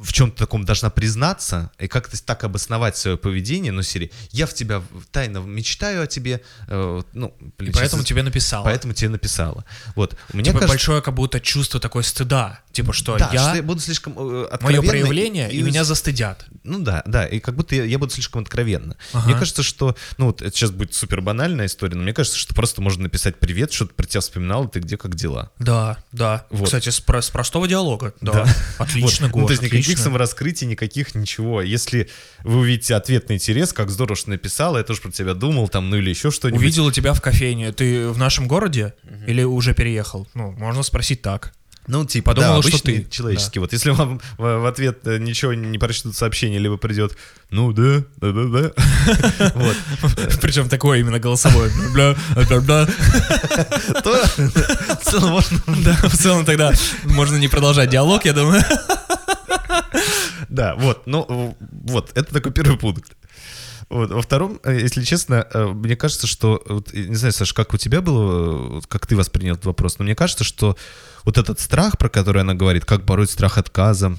в чем-то таком должна признаться и как-то так обосновать свое поведение, ну, серии, я в тебя тайно мечтаю о тебе, э, ну, И поэтому тебе написал. поэтому тебе написала. Вот, мне Типа кажется, большое как будто чувство такой стыда. Типа, что да, я... что я буду слишком э, Мое откровенный проявление, и, с- меня застыдят. Ну да, да, и как будто я, я буду слишком откровенно. Ага. Мне кажется, что, ну вот это сейчас будет супер банальная история, но мне кажется, что просто можно написать привет, что-то про тебя вспоминал, и ты где, как дела. Да, да. Вот. Кстати, с, про- с простого диалога. Да. Да. *laughs* Отлично, Вот. Ну, Гош, то есть никаких отлично. самораскрытий, никаких ничего. Если вы увидите ответный интерес, как здорово, что написала, я тоже про тебя думал, там, ну или еще что-нибудь. Увидела тебя в кофейне. Ты в нашем городе или уже переехал? Ну, можно спросить так. Ну, типа, Подумала, да, что ты. человеческий. Вот если вам в, в ответ э, ничего не прочтут сообщение, либо придет, ну да, да, да, да. *laughs* Вот. *laughs* Причем такое именно голосовое. *laughs* Бля, бля, бля. То в целом можно Да, в целом тогда можно не продолжать диалог, я думаю. Да, вот, ну, вот, это такой первый пункт. Вот. Во втором, э, если честно, э, мне кажется, что, вот, не знаю, Саш, как у тебя было, как ты воспринял этот вопрос, но мне кажется, что вот этот страх, про который она говорит, как бороть страх отказа,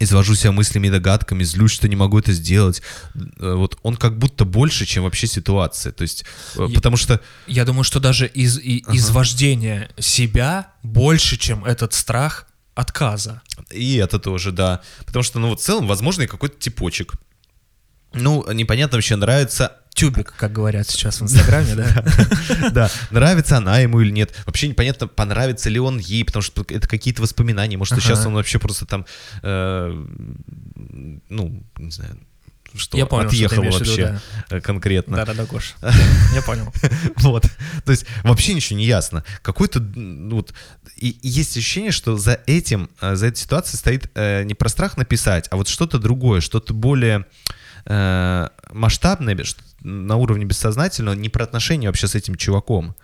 извожу себя мыслями и догадками, злюсь, что не могу это сделать, э, вот он как будто больше, чем вообще ситуация, то есть, Я- потому что, Я думаю, что даже из, и- из вождения себя больше, чем этот страх отказа. И это тоже, да. Потому что, ну, вот в целом, возможно, и какой-то типочек. Ну, непонятно вообще, нравится Тюбик, как говорят сейчас в *laughs* Инстаграме, да? *laughs* да, нравится она ему или нет. Вообще непонятно, понравится ли он ей, потому что это какие-то воспоминания. Может, сейчас он вообще просто там, э, ну, не знаю, что, Я понял, что отъехал имеешь в виду, вообще э, конкретно. Да-да-да, Гош. *laughs* Я понял. *laughs* Вот. То есть вообще ничего не ясно. Какой-то, вот, и, есть ощущение, что за этим, э, за этой ситуацией стоит э, не про страх написать, а вот что-то другое, что-то более масштабное, что- на уровне бессознательного, не про отношения вообще с этим чуваком,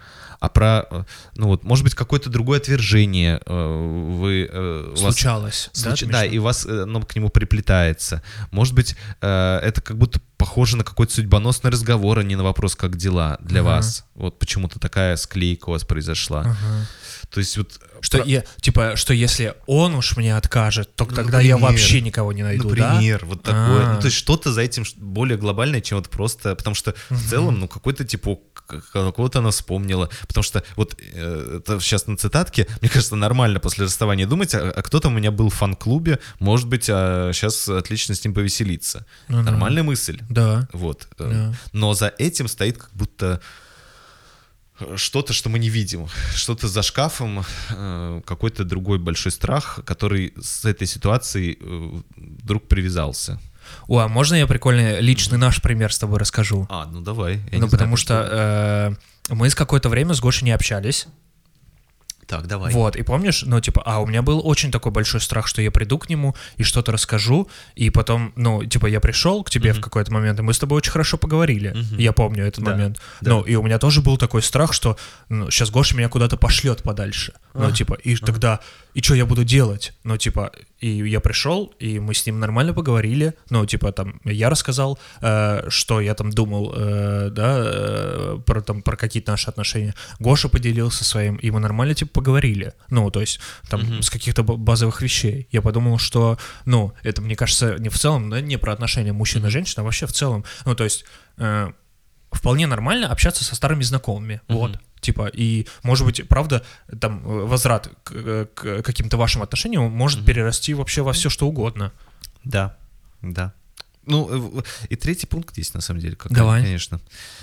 а про, ну вот, может быть, какое-то другое отвержение э, вы... э, у вас- Случалось. да, Случ- Да, и вас оно к нему приплетается. Может быть, это как будто похоже на какой-то судьбоносный разговор, а не на вопрос, как дела для Ага. вас. Вот почему-то такая склейка у вас произошла. Ага. То есть вот... Что про- я, типа, что если он уж мне откажет, то Ну, тогда я например. вообще никого не найду, да? Например, вот такое. А. Ну, то есть что-то за этим более глобальное, чем вот просто... Потому что в целом, ну, какой-то типок, к- кого-то она вспомнила. Потому что вот э, это сейчас на цитатке, *laughs* мне кажется, нормально после расставания думать, а, а кто там у меня был в фан-клубе, может быть, а сейчас отлично с ним повеселиться. Ну да. Нормальная мысль. Да. Вот. э, Да. Но за этим стоит как будто э, что-то, что мы не видим. Что-то за шкафом, э, какой-то другой большой страх, который с этой ситуацией э, вдруг привязался. О, а можно я прикольный личный наш пример с тобой расскажу? А, ну давай. я ну, потому знаю, что э, мы с какое-то время с Гошей не общались. Так, давай. Вот, и помнишь, ну, типа, а у меня был очень такой большой страх, что я приду к нему и что-то расскажу, и потом, ну, типа, я пришел к тебе в какой-то момент, и мы с тобой очень хорошо поговорили. Я помню этот Да, момент. да. Ну, и у меня тоже был такой страх, что ну, сейчас Гоша меня куда-то пошлет подальше. Ну, типа, и тогда, и что я буду делать? Ну, типа, и я пришел, и мы с ним нормально поговорили. Ну, типа, там, я рассказал, э, что я там думал, э, да, э, про, там, про какие-то наши отношения. Гоша поделился своим, и мы нормально, типа, поговорили. Ну, то есть, там, с каких-то базовых вещей. Я подумал, что, ну, это, мне кажется, не в целом, да, не про отношения мужчина и женщина, а вообще в целом. Ну, то есть, э, вполне нормально общаться со старыми знакомыми. Вот. Типа, и, может быть, правда, там, э, возврат к, э, к каким-то вашим отношениям может перерасти вообще во все что угодно. Да, да. Ну, э, и третий пункт есть, на самом деле. какой, Давай. Конечно.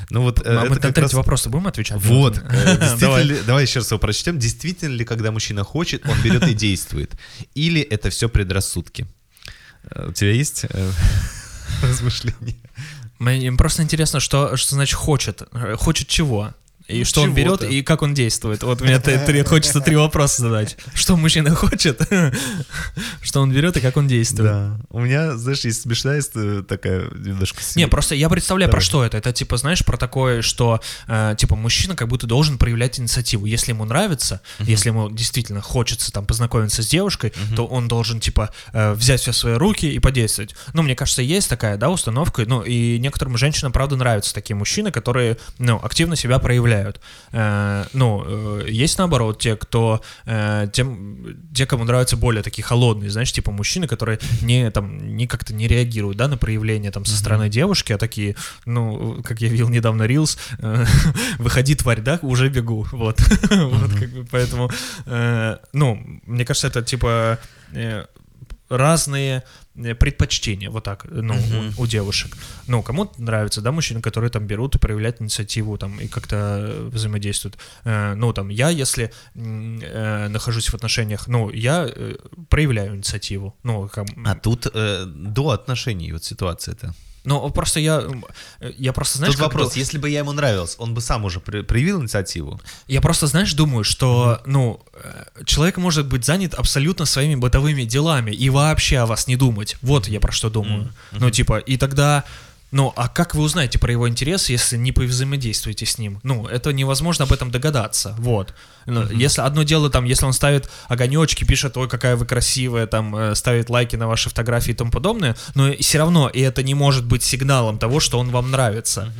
Ну вот, А мы на как раз- вопрос будем отвечать? *laughs* Вот, *laughs* Давай. ли- давай еще раз его прочтем. Действительно ли, когда мужчина хочет, он берет и действует? Или это все предрассудки? У тебя есть *laughs* размышления? Мне просто интересно, что, что значит хочет. Э, Хочет чего? И что он берет, и как он действует. Вот мне три- хочется три вопроса задать. Что мужчина хочет, *laughs* что он берет и как он действует. Да. У меня, знаешь, есть смешная такая немножко... Не, просто я представляю, про что это. Это типа, знаешь, про такое, что э, типа мужчина как будто должен проявлять инициативу. Если ему нравится, если ему действительно хочется там познакомиться с девушкой, то он должен типа э, взять все в свои руки и подействовать. Ну, мне кажется, есть такая, да, установка. Ну, и некоторым женщинам, правда, нравятся такие мужчины, которые, ну, активно себя проявляют. Э, ну, э, есть наоборот те, кто, э, тем, те, кому нравятся более такие холодные, знаешь, типа мужчины, которые не там, не как-то не реагируют, да, на проявления там со стороны девушки, а такие, ну, как я видел недавно Reels, *laughs* выходи, тварь, да, уже бегу, вот, *laughs* вот, как бы, поэтому, ну, мне кажется, это типа разные э, предпочтения, вот так, ну, у, у девушек. Ну, кому-то нравится, да, мужчины, которые там берут и проявляют инициативу, там, и как-то э, взаимодействуют. Э, ну, там, я, если э, нахожусь в отношениях, ну, я э, проявляю инициативу. Ну, как, А тут э, до отношений вот ситуация-то. Ну, просто я, э, я просто, знаешь, Тут вопрос, если бы я ему нравился, он бы сам уже при- проявил инициативу? Я просто, знаешь, думаю, что, ну, э, человек может быть занят абсолютно своими бытовыми делами и вообще о вас не думать. Вот я про что думаю. Ну, типа, и тогда... Ну, а как вы узнаете про его интерес, если не повзаимодействуете с ним? Ну, это невозможно об этом догадаться. Вот. Ну, Если одно дело, там, если он ставит огонечки, пишет, ой, какая вы красивая, там, э, ставит лайки на ваши фотографии и тому подобное, но все равно, и это не может быть сигналом того, что он вам нравится.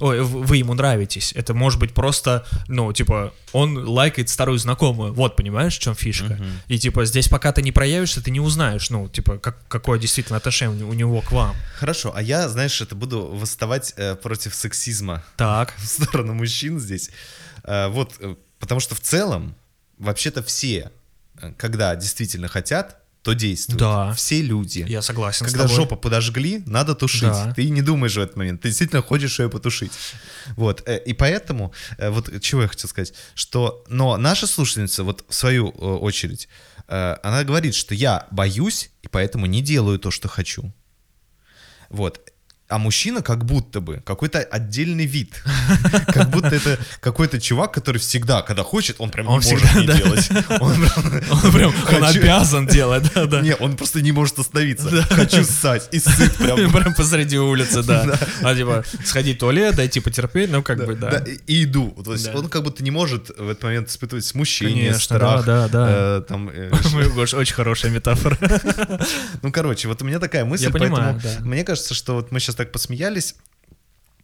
Ой, вы ему нравитесь. Это может быть просто, ну, типа, он лайкает старую знакомую. Вот, понимаешь, в чем фишка? И, типа, здесь пока ты не проявишься, ты не узнаешь, ну, типа, как, какое действительно отношение у него к вам. Хорошо, а я, знаешь, это буду восставать э, против сексизма Так. *laughs* в сторону мужчин здесь. Э, вот, э, потому что в целом, вообще-то все, э, когда действительно хотят, то действуют. Да. Все люди. Я согласен Когда с тобой. жопу подожгли, надо тушить. Да. Ты не думаешь в этот момент. Ты действительно хочешь ее потушить. Вот. э, И поэтому, э, вот чего я хотел сказать, что, но наша слушательница, вот в свою э, очередь, она говорит, что я боюсь, и поэтому не делаю то, что хочу. Вот. А мужчина как будто бы какой-то отдельный вид. *laughs* Как будто это какой-то чувак, который всегда, когда хочет, он прям не может не делать. Он прям- *laughs* Он обязан делать, да, да. Не, он просто не может остановиться. Хочу ссать. И сыт прям. *laughs* Прям посреди улицы, да. А типа, сходить в туалет, дойти потерпеть, ну, как бы, Да, и, иду. То есть он как будто не может в этот момент испытывать смущение, страх. да, да, э, там, э, очень хорошая метафора. ну, короче, вот у меня такая мысль, поэтому мне кажется, что вот мы сейчас так посмеялись,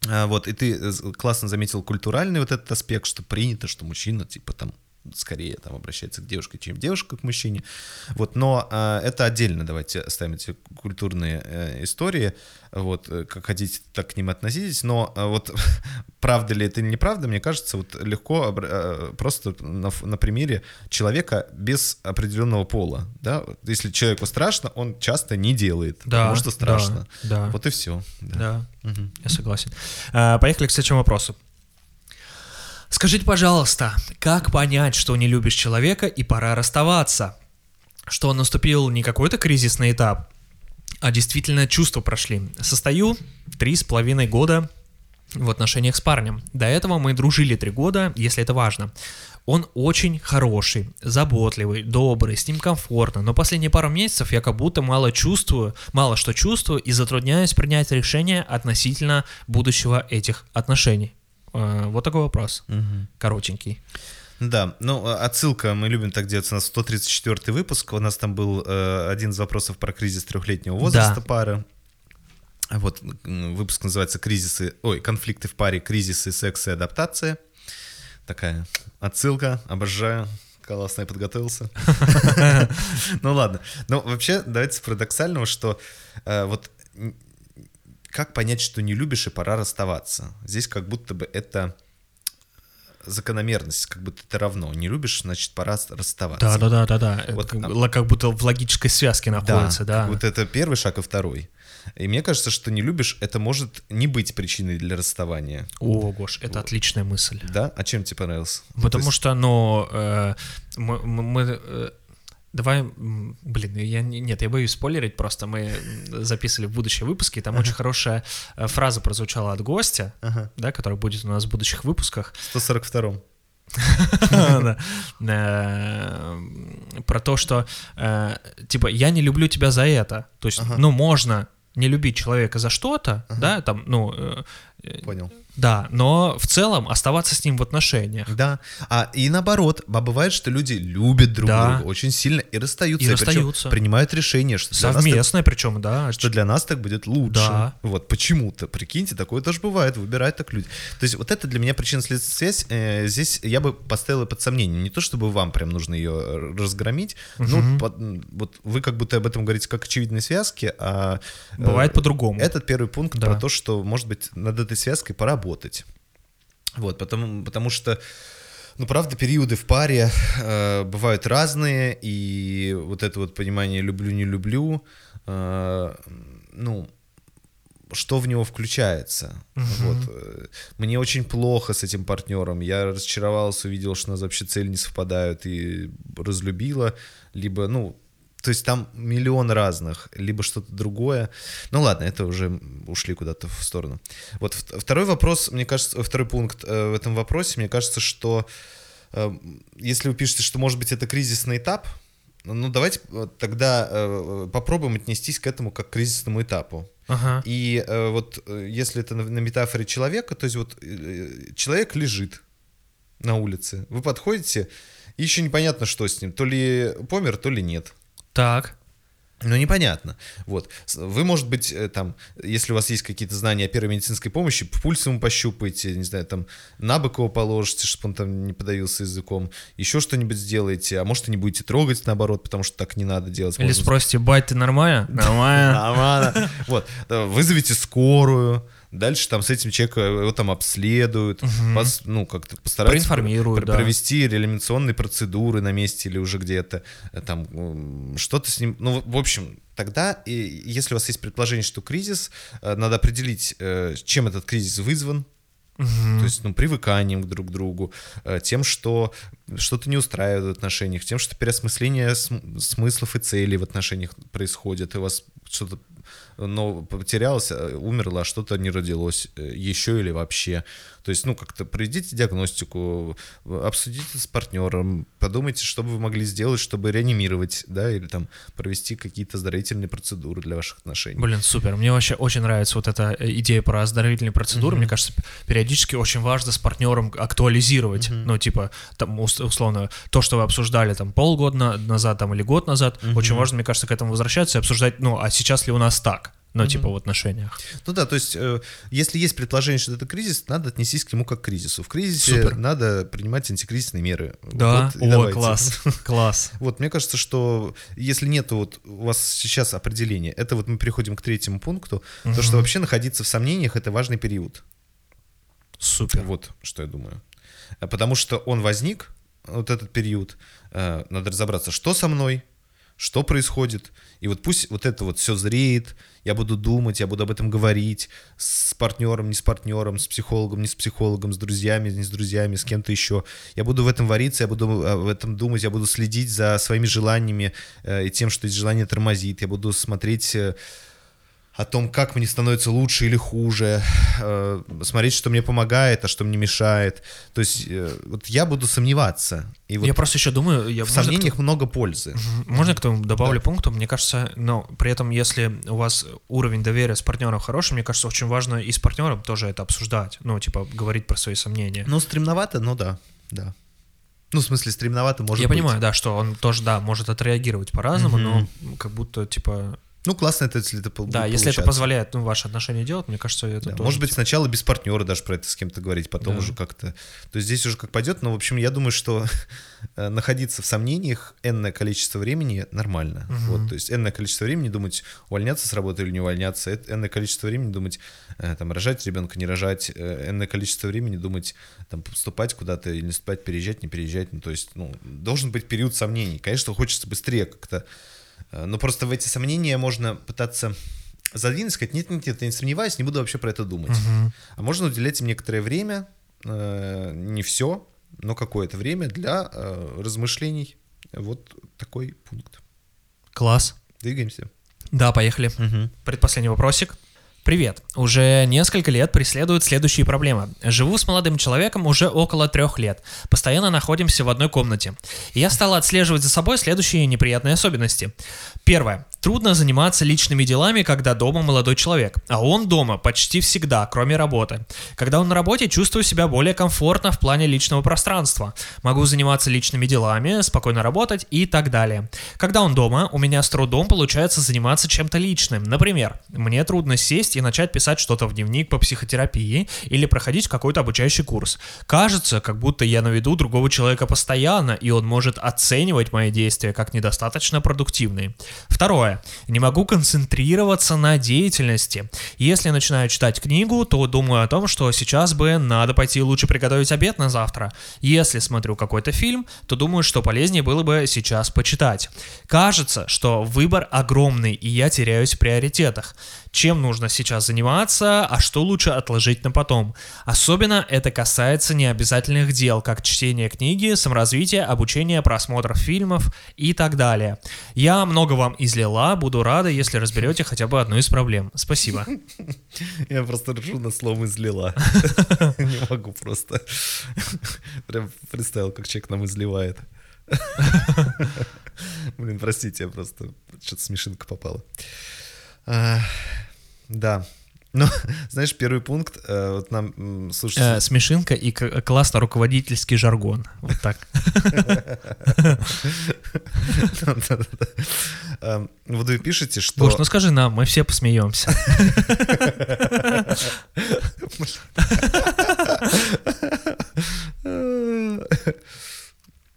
а, вот, и ты э, классно заметил культуральный вот этот аспект, что принято, что мужчина, типа, там, скорее там обращается к девушке, чем девушка к мужчине. Вот, но а, это отдельно давайте оставим эти культурные э, истории. Вот, э, как хотите, так к ним относитесь. Но а, вот *laughs* правда ли это или неправда, мне кажется, вот легко э, просто на, на примере человека без определенного пола. Да? Если человеку страшно, он часто не делает, Да, потому что страшно. да, да. Вот и все. Да, я согласен. А, Поехали к следующему вопросу. Скажите, пожалуйста, как понять, что не любишь человека и пора расставаться? Что наступил не какой-то кризисный этап, а действительно чувства прошли. Состою три с половиной года в отношениях с парнем. До этого мы дружили три года, если это важно. Он очень хороший, заботливый, добрый, с ним комфортно, но последние пару месяцев я как будто мало чувствую, мало что чувствую и затрудняюсь принять решение относительно будущего этих отношений. Э, Вот такой вопрос. Коротенький. Да, ну а- отсылка, мы любим так делать, у нас 134 выпуск, у нас там был э, один из вопросов про кризис трехлетнего возраста Да. пары. Вот м, выпуск называется «Кризисы», ой, «Конфликты в паре, кризисы, секс и адаптация». Такая отсылка, обожаю. Классно, я подготовился. *laughs* Ну ладно. Ну вообще, давайте с парадоксального, что э, вот как понять, что не любишь и пора расставаться? Здесь как будто бы это закономерность, как будто это равно. Не любишь, значит, пора расставаться. Да, да, да, да, да. Вот, как, а- как будто в логической связке находится, да. как будто это первый шаг и второй. И мне кажется, что не любишь, это может не быть причиной для расставания. О, Гош, это отличная мысль. Да? А чем тебе понравился? Ну, то Потому есть- что, ну, э, мы, мы- мы, э, давай, блин, я не- нет, я боюсь спойлерить, просто мы записывали в будущие выпуски, и там очень хорошая э, фраза прозвучала от гостя, Ага. да, которая будет у нас в будущих выпусках, 142-м. Да. Э, про то, что, э, типа, я не люблю тебя за это, то есть, ну, можно не любить человека за что-то, да, там, ну, Понял. Да, но в целом оставаться с ним в отношениях. Да. А и наоборот, а бывает, что люди любят друг Да. друга очень сильно и расстаются. И причем расстаются. принимают решение, что нас так, Совместное причем, да. что для нас так будет лучше. Да. Вот почему-то, прикиньте, такое тоже бывает, выбирают так люди. То есть вот это для меня причинно-следственная связь. э, здесь я бы поставила под сомнение. Не то, чтобы вам прям нужно ее разгромить, ну, под- вот вы как будто об этом говорите как очевидной связке, а... э, Бывает по-другому. Этот первый пункт Да. про то, что, может быть, над этой связкой поработать. Вот, потому, потому что, ну, правда, периоды в паре э, бывают разные, и вот это вот понимание «люблю-не люблю», э, ну, что в него включается. Вот. э, Мне очень плохо с этим партнером. Я разочаровался, увидел, что у нас вообще цели не совпадают, и разлюбила. Либо, ну, то есть там миллион разных, либо что-то другое. Ну ладно, это уже ушли куда-то в сторону. Вот второй вопрос, мне кажется, второй пункт э, в этом вопросе, мне кажется, что э, если вы пишете, что может быть это кризисный этап, ну давайте э, тогда э, попробуем отнестись к этому как к кризисному этапу. Ага. И э, вот э, если это на, метафоре человека, то есть вот э, человек лежит на улице, вы подходите, и еще непонятно, что с ним, то ли помер, то ли нет. Так. Ну, непонятно. Вот. Вы, может быть, э, там, если у вас есть какие-то знания о первой медицинской помощи, пульс ему пощупаете, не знаю, там, на бок его положите, чтобы он там не подавился языком, еще что-нибудь сделаете, а может, и не будете трогать, наоборот, потому что так не надо делать. Или Можно спросите, бать, ты нормально? Нормально. *laughs* Нормально. Вот. Да, Вызовите скорую. Дальше там с этим человеком его там обследуют, пос- ну, как-то постараются Проинформируют, пр- да. провести реанимационные процедуры на месте или уже где-то, э, там, что-то с ним, ну, в общем, тогда, и если у вас есть предположение, что кризис, э, надо определить, э, чем этот кризис вызван, то есть, ну, привыканием к друг другу, э, тем, что что-то не устраивает в отношениях, тем, что переосмысление см- смыслов и целей в отношениях происходит, и у вас что-то но потерялось, э, умерло, а что-то не родилось э, еще или вообще. То есть, ну, как-то проведите диагностику, э, обсудите с партнером, подумайте, что бы вы могли сделать, чтобы реанимировать, да, или там провести какие-то оздоровительные процедуры для ваших отношений. Блин, супер. Мне вообще очень нравится вот эта идея про оздоровительные процедуры. Мне кажется, периодически очень важно с партнером актуализировать. Ну, типа, там, ус- условно, то, что вы обсуждали там полгода на- назад там, или год назад, очень важно, мне кажется, к этому возвращаться и обсуждать, ну, а сейчас ли у нас так? Ну, типа, в отношениях. Ну да, то есть, э, если есть предположение, что это кризис, надо отнестись к нему как к кризису. В кризисе Супер. надо принимать антикризисные меры. Да, Вот о, давайте. класс, *laughs* класс. Вот, мне кажется, что если нет вот у вас сейчас определения, это вот мы переходим к третьему пункту, то что вообще находиться в сомнениях это важный период. Супер. Вот что я думаю. А Потому что он возник, вот этот период, э, надо разобраться, что со мной, что происходит. И вот пусть вот это вот все зреет, я буду думать, я буду об этом говорить с партнером, не с партнером, с психологом, не с психологом, с друзьями, не с друзьями, с кем-то еще. Я буду в этом вариться, я буду э, в этом думать, я буду следить за своими желаниями э, и тем, что эти желания тормозит. Я буду смотреть э, о том, как мне становится лучше или хуже, э, смотреть, что мне помогает, а что мне мешает. То есть э, вот я буду сомневаться. И вот я просто еще думаю, я в сомнениях много пользы. Можно к тому добавлю пункту? Мне кажется, но при этом, если у вас уровень доверия с партнером хороший, мне кажется, очень важно и с партнером тоже это обсуждать. Ну, типа, говорить про свои сомнения. Ну, стремновато, ну да, да. Ну, в смысле, стремновато может я быть. понимаю, да, что он тоже, да, может отреагировать по-разному, но как будто, типа, Ну, классно это, если это пол- Да, если это позволяет ну, ваши отношения делать, мне кажется, это Да, тоже Может быть, сначала без партнера даже про это с кем-то говорить, потом Да. уже как-то... То есть здесь уже как пойдет, но, в общем, я думаю, что *laughs* э, находиться в сомнениях энное количество времени нормально. Вот, то есть энное количество времени думать, увольняться с работы или не увольняться, энное количество времени думать, э, там, рожать ребенка, не рожать, э, энное количество времени думать, там, поступать куда-то или не поступать, переезжать, не переезжать. Ну, то есть, ну, должен быть период сомнений. Конечно, хочется быстрее как-то Но просто в эти сомнения можно пытаться задвинуть, сказать, нет, нет, нет, я не сомневаюсь, не буду вообще про это думать. А можно уделять им некоторое время, э, не все, но какое-то время для э, размышлений. Вот такой пункт. Класс. Двигаемся. Да, поехали. Предпоследний вопросик. Привет. Уже несколько лет преследуют следующие проблемы. Живу с молодым человеком уже около трех лет. Постоянно находимся в одной комнате. Я стал отслеживать за собой следующие неприятные особенности. Первое. Трудно заниматься личными делами, когда дома молодой человек. А он дома почти всегда, кроме работы. Когда он на работе, чувствую себя более комфортно в плане личного пространства. Могу заниматься личными делами, спокойно работать и так далее. Когда он дома, у меня с трудом получается заниматься чем-то личным. Например, мне трудно сесть и начать писать что-то в дневник по психотерапии или проходить какой-то обучающий курс. Кажется, как будто я на виду другого человека постоянно, и он может оценивать мои действия как недостаточно продуктивные. Второе. Не могу концентрироваться на деятельности. Если начинаю читать книгу, то думаю о том, что сейчас бы надо пойти лучше приготовить обед на завтра. Если смотрю какой-то фильм, то думаю, что полезнее было бы сейчас почитать. Кажется, что выбор огромный, и я теряюсь в приоритетах. Чем нужно сейчас заниматься, а что лучше отложить на потом. Особенно это касается необязательных дел, как чтение книги, саморазвитие, обучение, просмотр фильмов и так далее. Я много вам излила, буду рада, если разберете хотя бы одну из проблем. Спасибо. *laughs* Я просто ржу на словом излила. *laughs* Не могу просто. Прям представил, как человек нам изливает. *laughs* Блин, простите, я просто... Что-то смешинка попала. Да. Ну, *laughs* знаешь, первый пункт, э, вот нам м, слушайте, Э, смешинка и классно-руководительский жаргон. Вот так. *laughs* Эм, Вот вы пишете, что... Гош, ну скажи нам, мы все посмеемся. *laughs*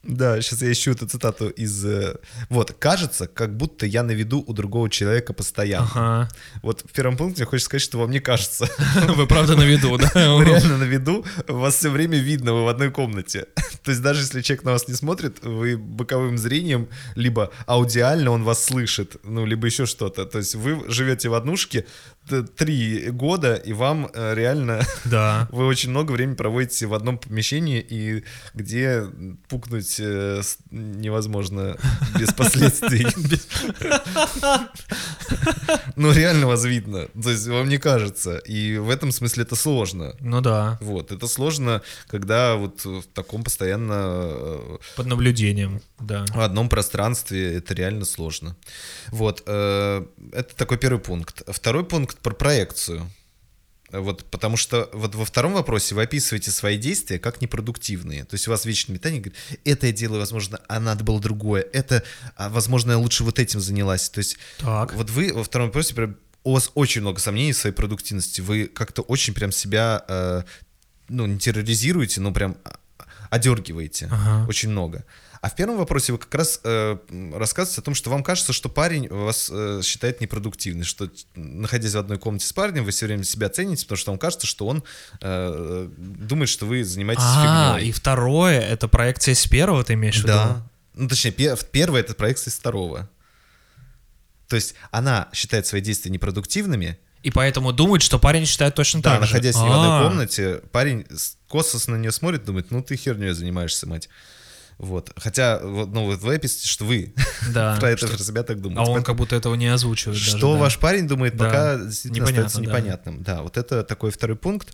Да, сейчас я ищу эту цитату из... э, Вот, кажется, как будто я на виду у другого человека постоянно. Ага. Вот в первом пункте хочется сказать, что вам не кажется. *laughs* Вы правда на виду, да? *laughs* Вы реально на виду, вас все время видно, вы в одной комнате. *laughs* То есть даже если человек на вас не смотрит, вы боковым зрением, либо аудиально он вас слышит, ну, либо еще что-то. То есть вы живете в однушке три года, и вам э, реально Да. *laughs* вы очень много времени проводите в одном помещении, и где пукнуть э, невозможно *laughs* без последствий. *laughs* Ну, реально вас видно. То есть вам не кажется. И в этом смысле это сложно. Ну да, Вот, это сложно, когда вот в таком постоянно э, под наблюдением, да. в одном пространстве это реально сложно. Вот, э, это такой первый пункт. Второй пункт про проекцию. Вот, потому что вот во втором вопросе вы описываете свои действия как непродуктивные. То есть у вас вечное метание, говорит, это я делаю, возможно, а надо было другое. Это, а, возможно, я лучше вот этим занялась. То есть Так. вот вы во втором вопросе прям, у вас очень много сомнений в своей продуктивности. Вы как-то очень прям себя, э, ну, не терроризируете, но прям а, одергиваете. Ага. Очень много. А в первом вопросе вы как раз э, рассказываете о том, что вам кажется, что парень вас э, считает непродуктивным, что находясь в одной комнате с парнем, вы все время себя цените, потому что вам кажется, что он э, думает, что вы занимаетесь А, фигней. и второе, это проекция с первого ты имеешь в виду? Да. Ну, точнее, пе- первое это проекция из второго. То есть она считает свои действия непродуктивными, И поэтому думает, что парень считает точно да, так же. находясь в одной А, комнате, парень с- косо на нее смотрит, думает, ну ты херней занимаешься, мать. Вот. Хотя, вот, ну, вот вы описываете, что вы Да. *laughs* про это про себя так думаете. А он Поэтому как будто этого не озвучивает даже, что да. ваш парень думает, Да. пока действительно Непонятно, остается да. непонятным. Да. вот это такой второй пункт.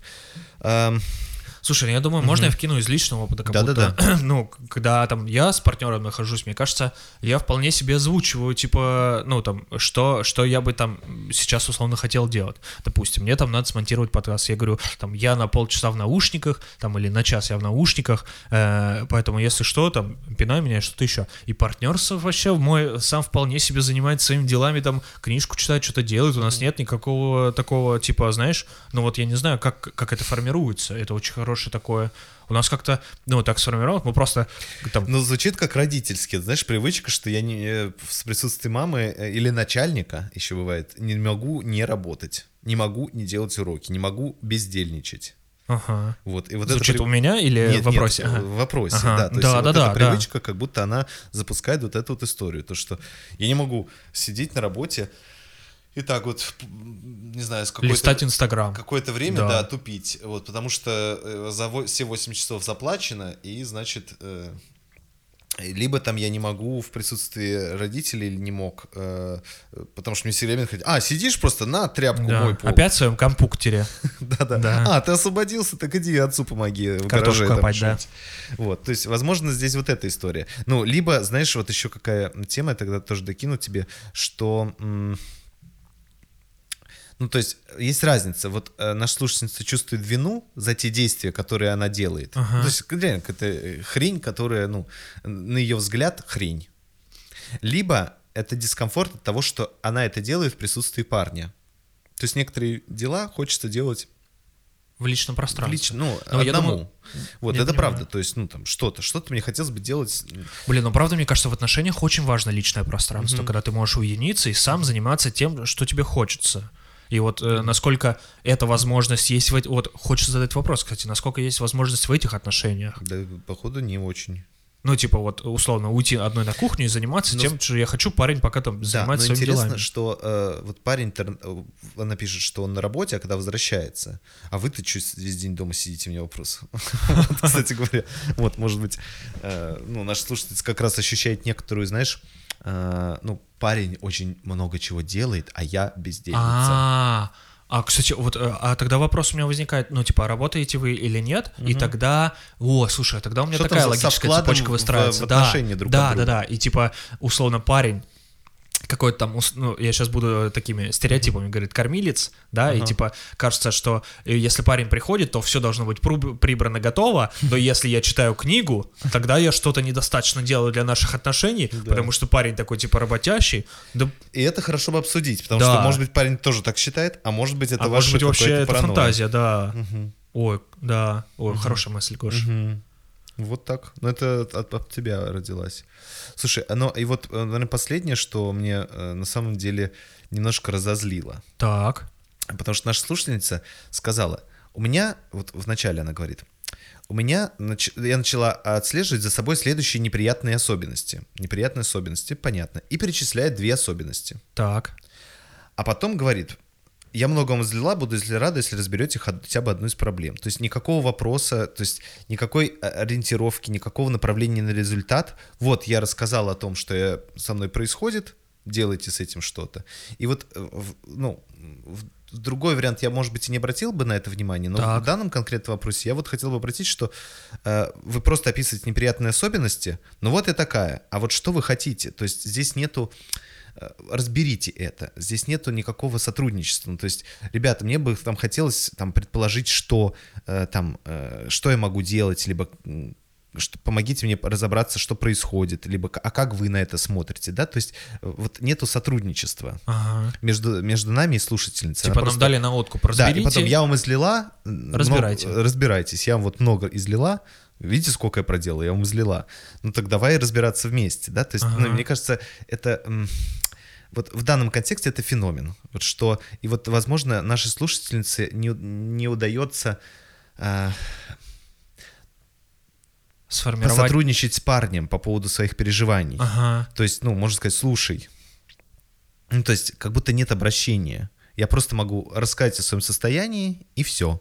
Слушай, ну я думаю, можно я вкину из личного опыта, как Да-да-да. будто, *clears throat* ну, к- когда там я с партнером нахожусь, мне кажется, я вполне себе озвучиваю, типа, ну, там, что, что я бы там сейчас условно хотел делать. Допустим, мне там надо смонтировать подкаст, я говорю, там, я на полчаса в наушниках, там, или на час я в наушниках, э, поэтому, если что, там, пинай меня, что-то еще. И партнер вообще мой сам вполне себе занимается своими делами, там, книжку читает, что-то делает, у нас нет никакого такого, типа, знаешь, ну, вот я не знаю, как, как это формируется, это очень хорошее такое... У нас как-то, ну, так сформировалось, мы просто там... Ну, звучит как родительски. Знаешь, привычка, что я не, э, в присутствии мамы э, или начальника, еще бывает, не могу не работать, не могу не делать уроки, не могу бездельничать. Ага. Вот, и вот Звучит это у меня или Нет, в вопросе? нет, Ага. в вопросе, Ага. да. То есть Да, вот да, эта да, да. привычка, как будто она запускает вот эту вот историю. То, что я не могу сидеть на работе и так вот, не знаю, с какой-то... Листать Инстаграм. Какое-то время, Да. да, тупить. Вот, потому что э, за все 8 часов заплачено, и, значит, э, либо там я не могу в присутствии родителей или не мог, э, потому что мне все время говорят, а, сидишь просто на тряпку Да. мой пол. Опять в своем компуктере. *laughs* Да-да. Да. А, ты освободился, так иди отцу помоги Картошку копать, да. Вот, то есть, возможно, здесь вот эта история. Ну, либо, знаешь, вот еще какая тема, я тогда тоже докину тебе, что... Ну, то есть, есть разница. Вот э, наша слушательница чувствует вину за те действия, которые она делает. Ага. То есть, реально, это хрень, которая, ну, на ее взгляд, хрень. Либо это дискомфорт от того, что она это делает в присутствии парня. То есть некоторые дела хочется делать В личном в пространстве. лич- ну, Ну, я одному. думаю- вот, Я это понимаю. правда. То есть, ну, там, что-то, что-то мне хотелось бы делать. Блин, ну правда, мне кажется, в отношениях очень важно личное пространство, когда ты можешь уединиться и сам заниматься тем, что тебе хочется. И вот э, насколько эта возможность есть в эти... Вот хочется задать вопрос, кстати, насколько есть возможность в этих отношениях? Да, походу, не очень. Ну, типа вот, условно, уйти одной на кухню и заниматься Но тем, что я хочу, парень пока там Да, занимается но своими интересно, делами. что э, вот парень, она пишет, что он на работе, а когда возвращается, а вы-то что весь день дома сидите, у меня вопрос. *laughs* Кстати говоря, вот, может быть, э, ну, наш слушатель как раз ощущает некоторую, знаешь, э, ну, парень очень много чего делает, а я бездельница. А, а, кстати, вот, э, а тогда вопрос у меня возникает, ну, типа, работаете вы или нет? И тогда, о, слушай, а тогда у меня Что такая логическая цепочка в- выстраивается. в да, отношения друг да, да, да, и типа, условно, парень какой-то там, ну, я сейчас буду такими стереотипами говорить, кормилец, да, и типа кажется, что э, если парень приходит, то все должно быть прибрано, готово, но если я читаю книгу, тогда я что-то недостаточно делаю для наших отношений, потому что парень такой типа работящий, да И это хорошо бы обсудить, потому Да. что, может быть, парень тоже так считает, а может быть, это а может быть вообще это паранойя. фантазия, да. Ой, да, ой, хорошая мысль, Гош. Мгм. Вот так. Ну, это от, от- тебя родилась. Слушай, а ну и вот, э, наверное, последнее, что мне э, на самом деле немножко разозлило. Так, Потому что наша слушательница сказала, у меня, вот вначале она говорит, у меня, я начала отслеживать за собой следующие неприятные особенности. Неприятные особенности, понятно. И перечисляет две особенности. так. А потом говорит, я много вам излила, буду если рада, если разберете хотя бы одну из проблем. То есть никакого вопроса, то есть никакой э, ориентировки, никакого направления на результат. Вот я рассказал о том, что я- со мной происходит, делайте с этим что-то. И вот, э, ну, другой вариант я, может быть, и не обратил бы на это внимание, но Так. в данном конкретном вопросе я вот хотел бы обратить, что э, вы просто описываете неприятные особенности, но вот я такая, а вот что вы хотите? То есть здесь нету э, разберите это. Здесь нету никакого сотрудничества. Ну, то есть, ребята, мне бы там хотелось там предположить, что э, там, э, что я могу делать, либо что, помогите мне разобраться, что происходит, либо а как вы на это смотрите, да? То есть э, вот нету сотрудничества Ага. между между нами и слушательницей. Типа Она нам просто- дали на откуп, да, разберите. и потом я вам излила. Разбирайте. много- разбирайтесь. Я вам вот много излила. Видите, сколько я проделала? Я вам излила. Ну так давай разбираться вместе, да? То есть, ну, Ага. мне кажется, это... Вот в данном контексте это феномен. Вот что... И вот, возможно, нашей слушательнице не, не удается а, Сформировать... посотрудничать с парнем по поводу своих переживаний. Ага. То есть, ну, можно сказать, слушай. Ну, то есть, как будто нет обращения. Я просто могу рассказать о своем состоянии, и все.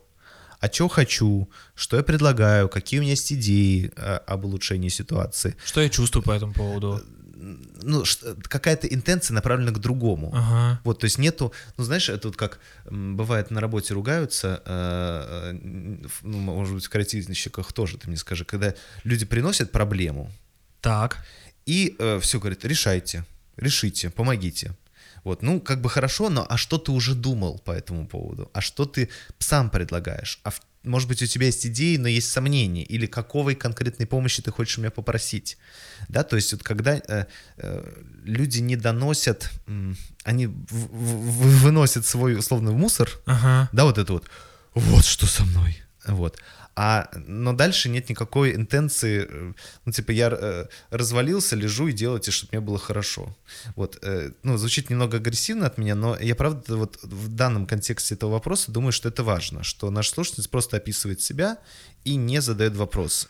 А что хочу, что я предлагаю, какие у меня есть идеи э, об улучшении ситуации. Что я чувствую по этому поводу? Ну, какая-то интенция направлена к другому. Ага. Вот, то есть нету, ну знаешь, это вот как бывает на работе ругаются, э, э, ну, может быть, в креативщиках тоже, ты мне скажи, когда люди приносят проблему, Так. и все говорит, решайте, решите, помогите. Вот, ну, как бы хорошо, но а что ты уже думал по этому поводу? А что ты сам предлагаешь? А в- может быть, у тебя есть идеи, но есть сомнения? Или какой конкретной помощи ты хочешь у меня попросить? Да, то есть вот когда э, э, люди не доносят, м, они в- в- в- выносят свой, условно, мусор, Ага. да, вот это вот, вот что со мной, вот. А, но дальше нет никакой интенции, э, ну, типа, я э, развалился, лежу и делайте, чтобы мне было хорошо. Вот, э, ну, звучит немного агрессивно от меня, но я, правда, вот в данном контексте этого вопроса думаю, что это важно, что наш слушатель просто описывает себя и не задает вопрос.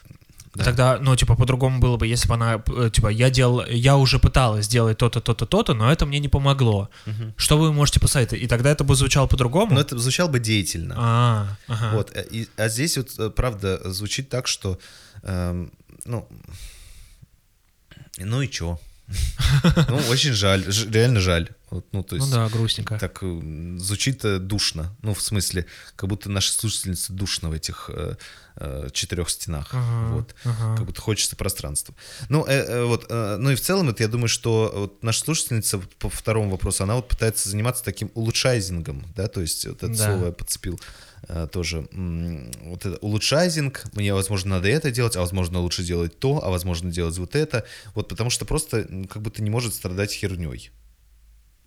Да. Тогда, ну, типа, по-другому было бы, если бы она, э, типа, я делал, я уже пыталась сделать то-то, то-то, то-то, но это мне не помогло. Что вы можете посоветовать? И тогда это бы звучало по-другому? Но это звучало бы деятельно. А, ага. Вот, э, и- а здесь вот, э, правда, звучит так, что, эм, ну, ну и чё? Ну, очень жаль, реально жаль. Вот, ну, то Ну есть, да, грустненько. так э, звучит э, душно. Ну, в смысле, как будто наши слушательницы душно в этих э, э, четырех стенах. Ага, Вот. ага. Как будто хочется пространства. Ну, э, э, вот, э, ну и в целом, это я думаю, что вот наша слушательница по второму вопросу, она вот пытается заниматься таким улучшайзингом, да, то есть вот это Да. слово я подцепил тоже. М, Вот это улучшайзинг, мне, возможно, надо это делать, а возможно, лучше делать то, а возможно, делать вот это. Вот потому что просто как будто не может страдать херней.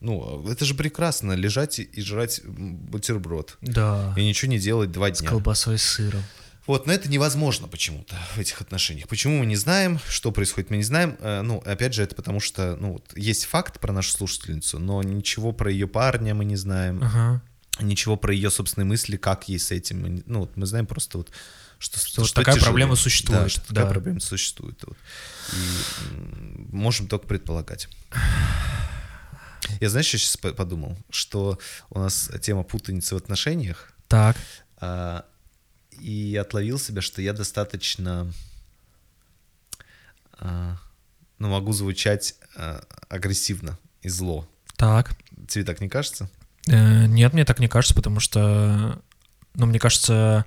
Ну, это же прекрасно, лежать и- жрать бутерброд. Да. И ничего не делать два С дня. колбасой с сыром. Вот, но это невозможно почему-то в этих отношениях. Почему мы не знаем, что происходит, мы не знаем. Э, Ну, опять же, это потому что, ну, вот есть факт про нашу слушательницу, но ничего про ее парня мы не знаем, Ага. Ничего про ее собственные мысли, как ей с этим. Ну, вот мы знаем просто вот, что, Что вот такая проблема существует, Да, что такая да. проблема существует. вот. И можем только предполагать. Я, знаешь, что сейчас подумал? Что у нас тема путаницы в отношениях, Так. а, и отловил себя, что я достаточно, а, ну, могу звучать а, агрессивно и зло. Так. Тебе так не кажется? Э, Нет, мне так не кажется, потому что, ну, мне кажется,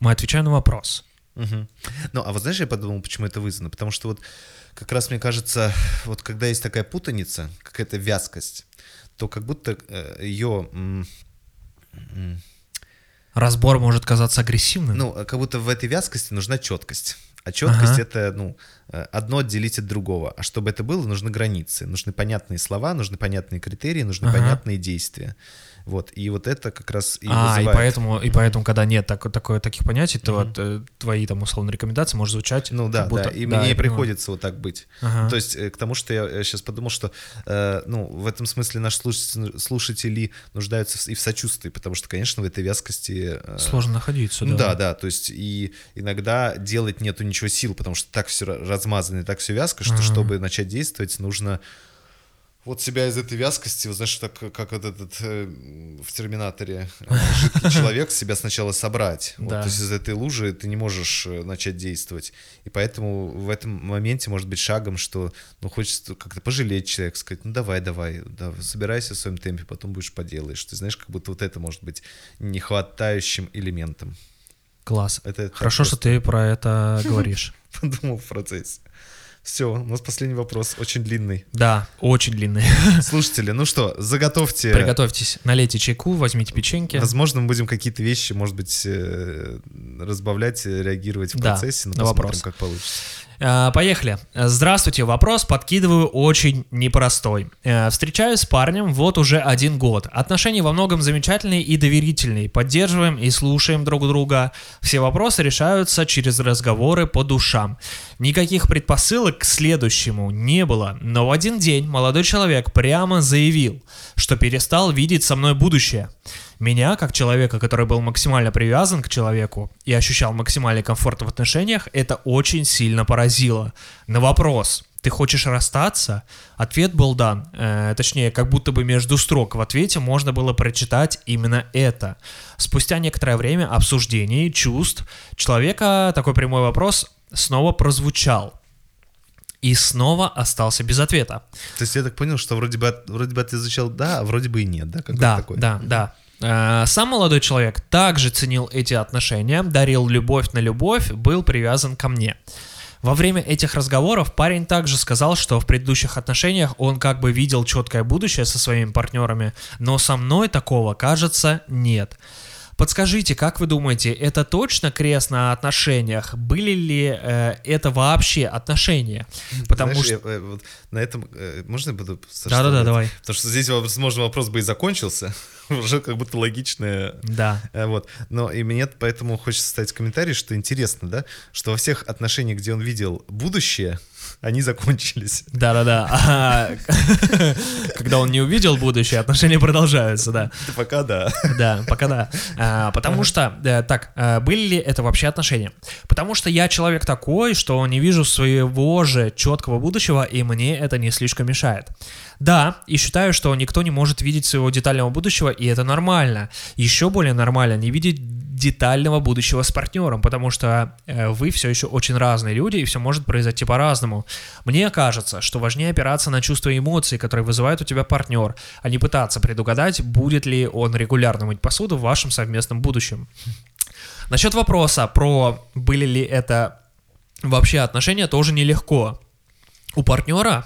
мы отвечаем на вопрос. Мгм. Ну, а вот знаешь, я подумал, почему это вызвано? Потому что вот как раз мне кажется, вот когда есть такая путаница, какая-то вязкость, то как будто ее, Разбор может казаться агрессивным. ну, как будто в этой вязкости нужна четкость. А четкость Ага. это, ну, э, одно отделить от другого. А чтобы это было, нужны границы, нужны понятные слова, нужны понятные критерии, нужны Ага. понятные действия. Вот, и вот это как раз и а, и вызывает... поэтому, и поэтому, когда нет так, такое, таких понятий, то вот, э, твои там условно рекомендации может звучать. Ну да, будто- да, и да, мне понимаю. приходится вот так быть. Ага. То есть э, к тому, что я сейчас подумал, что э, ну, в этом смысле наши слушатели, слушатели нуждаются и в сочувствии, потому что, конечно, в этой вязкости... э, Сложно находиться, Ну да. да, да, то есть и иногда делать нету ничего сил, потому что так все размазано и так все вязко, что Ага. чтобы начать действовать, нужно вот себя из этой вязкости, вот знаешь, так как вот этот э, в Терминаторе э, жидкий *laughs* человек себя сначала собрать. Вот, Да. то есть из этой лужи ты не можешь э, начать действовать. И поэтому в этом моменте может быть шагом, что ну хочется как-то пожалеть человека, сказать, ну давай, давай, да, собирайся в своем темпе, потом будешь поделаешь. Ты знаешь, как будто вот это может быть нехватающим элементом. Класс. Это так Хорошо, что просто ты про это говоришь. *laughs* подумал в процессе. Все, у нас последний вопрос, очень длинный. Да, очень длинный. *laughs* Слушатели, ну что, заготовьте. Приготовьтесь, налейте чайку, возьмите печеньки. Возможно, мы будем какие-то вещи, может быть, э, разбавлять, э, реагировать в Да, процессе, но на посмотрим, вопрос. как получится. А, Поехали. Здравствуйте. Вопрос подкидываю очень непростой. Э, Встречаюсь с парнем вот уже один год. Отношения во многом замечательные и доверительные. Поддерживаем и слушаем друг друга. Все вопросы решаются через разговоры по душам. Никаких предпосылок к следующему не было. Но в один день молодой человек прямо заявил, что перестал видеть со мной будущее. Меня, как человека, который был максимально привязан к человеку и ощущал максимальный комфорт в отношениях, это очень сильно поразило. На вопрос «Ты хочешь расстаться?» Ответ был дан. Э, точнее, как будто бы между строк в ответе можно было прочитать именно это. Спустя некоторое время обсуждений, чувств, человека такой прямой вопрос снова прозвучал. и снова остался без ответа. То есть я так понял, что вроде бы, вроде бы ты изучал да, а вроде бы и нет, да? Да, такой. да, да. Э, Сам молодой человек также ценил эти отношения, дарил любовь на любовь, был привязан ко мне. Во время этих разговоров парень также сказал, что в предыдущих отношениях он как бы видел четкое будущее со своими партнерами, но со мной такого, кажется, нет. Подскажите, как вы думаете, это точно крест на отношениях? Были ли э, это вообще отношения? Потому Знаешь, что... я, э, вот на этом э, можно я буду Да-да-да, давай. Потому что здесь, возможно, вопрос бы и закончился. *laughs* Уже как будто логичное Да. Э, Вот. Но и мне поэтому хочется ставить комментарий, что интересно, да, что во всех отношениях, где он видел будущее, они закончились. Да-да-да. Когда он не увидел будущее, отношения продолжаются, да. Да Пока да. Да, пока да. А, потому что, э, так, э, были ли это вообще отношения? Потому что я человек такой, что не вижу своего же четкого будущего, и мне это не слишком мешает. Да, и считаю, что никто не может видеть своего детального будущего, и это нормально. Еще более нормально не видеть детального будущего с партнером, потому что э, вы все еще очень разные люди, и все может произойти по-разному. Мне кажется, что важнее опираться на чувства и эмоции, которые вызывает у тебя партнер, а не пытаться предугадать, будет ли он регулярно мыть посуду в вашем совместном будущем. Насчет вопроса про были ли это вообще отношения, тоже нелегко. У партнера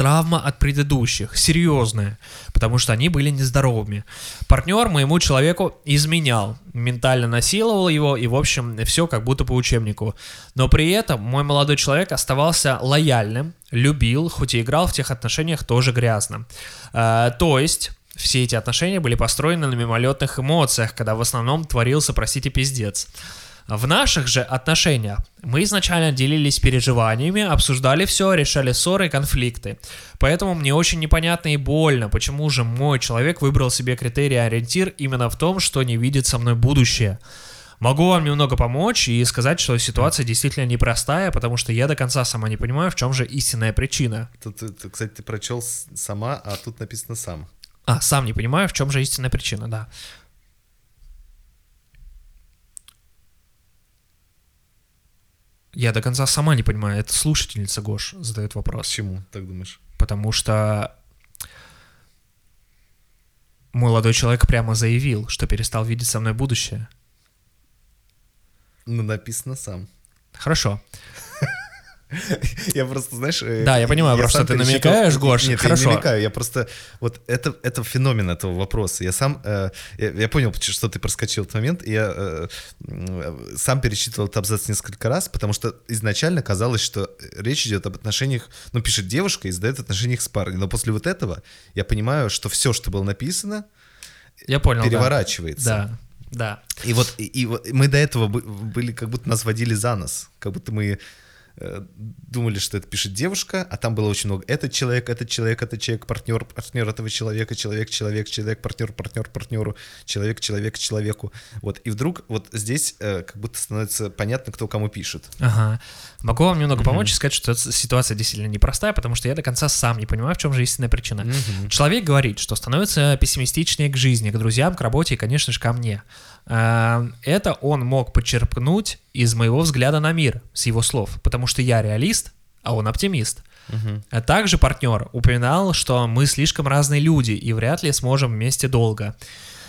травма от предыдущих, серьезная, потому что они были нездоровыми. Партнер моему человеку изменял, ментально насиловал его, и, в общем, все как будто по учебнику. Но при этом мой молодой человек оставался лояльным, любил, хоть и играл в тех отношениях тоже грязно. Э, то есть... Все эти отношения были построены на мимолетных эмоциях, когда в основном творился, простите, пиздец. В наших же отношениях мы изначально делились переживаниями, обсуждали все, решали ссоры и конфликты. Поэтому мне очень непонятно и больно, почему же мой человек выбрал себе критерий ориентир именно в том, что не видит со мной будущее. Могу вам немного помочь и сказать, что ситуация действительно непростая, потому что я до конца сама не понимаю, в чем же истинная причина. Тут, кстати, ты прочел сама, а тут написано сам. А, сам не понимаю, в чем же истинная причина, да. Я до конца сама не понимаю. Это слушательница Гош задает вопрос. Почему, так думаешь? Потому что молодой человек прямо заявил, что перестал видеть со мной будущее. Ну, написано сам. Хорошо. *laughs* Я просто, знаешь... э, Да, я понимаю, просто сам ты пересчитал- намекаешь, Гош, Нет, хорошо. я не намекаю, я просто... Вот это, это феномен этого вопроса. Я сам... э, я, я понял, что ты проскочил этот момент, и я э, сам пересчитывал этот абзац несколько раз, потому что изначально казалось, что речь идет об отношениях... Ну, пишет девушка и задает отношениях с парнем. Но после вот этого я понимаю, что все, что было написано, Я понял. да. переворачивается. Да, да. И вот, и, и мы до этого бы- были, как будто нас водили за нос, как будто мы думали, что это пишет девушка, а там было очень много этот человек, этот человек, этот человек, партнер, партнер этого человека, человек, человек, человек, партнер, партнер, партнеру, человек, человек, человеку. Вот, и вдруг вот здесь э, как будто становится понятно, кто кому пишет. Ага. Могу вам немного помочь и сказать, что эта ситуация действительно непростая, потому что я до конца сам не понимаю, в чем же истинная причина. Человек говорит, что становится пессимистичнее к жизни, к друзьям, к работе и, конечно же, ко мне. А, Это он мог почерпнуть из моего взгляда на мир, с его слов, потому что я реалист, а он оптимист. А также партнер упоминал, что мы слишком разные люди и вряд ли сможем вместе долго.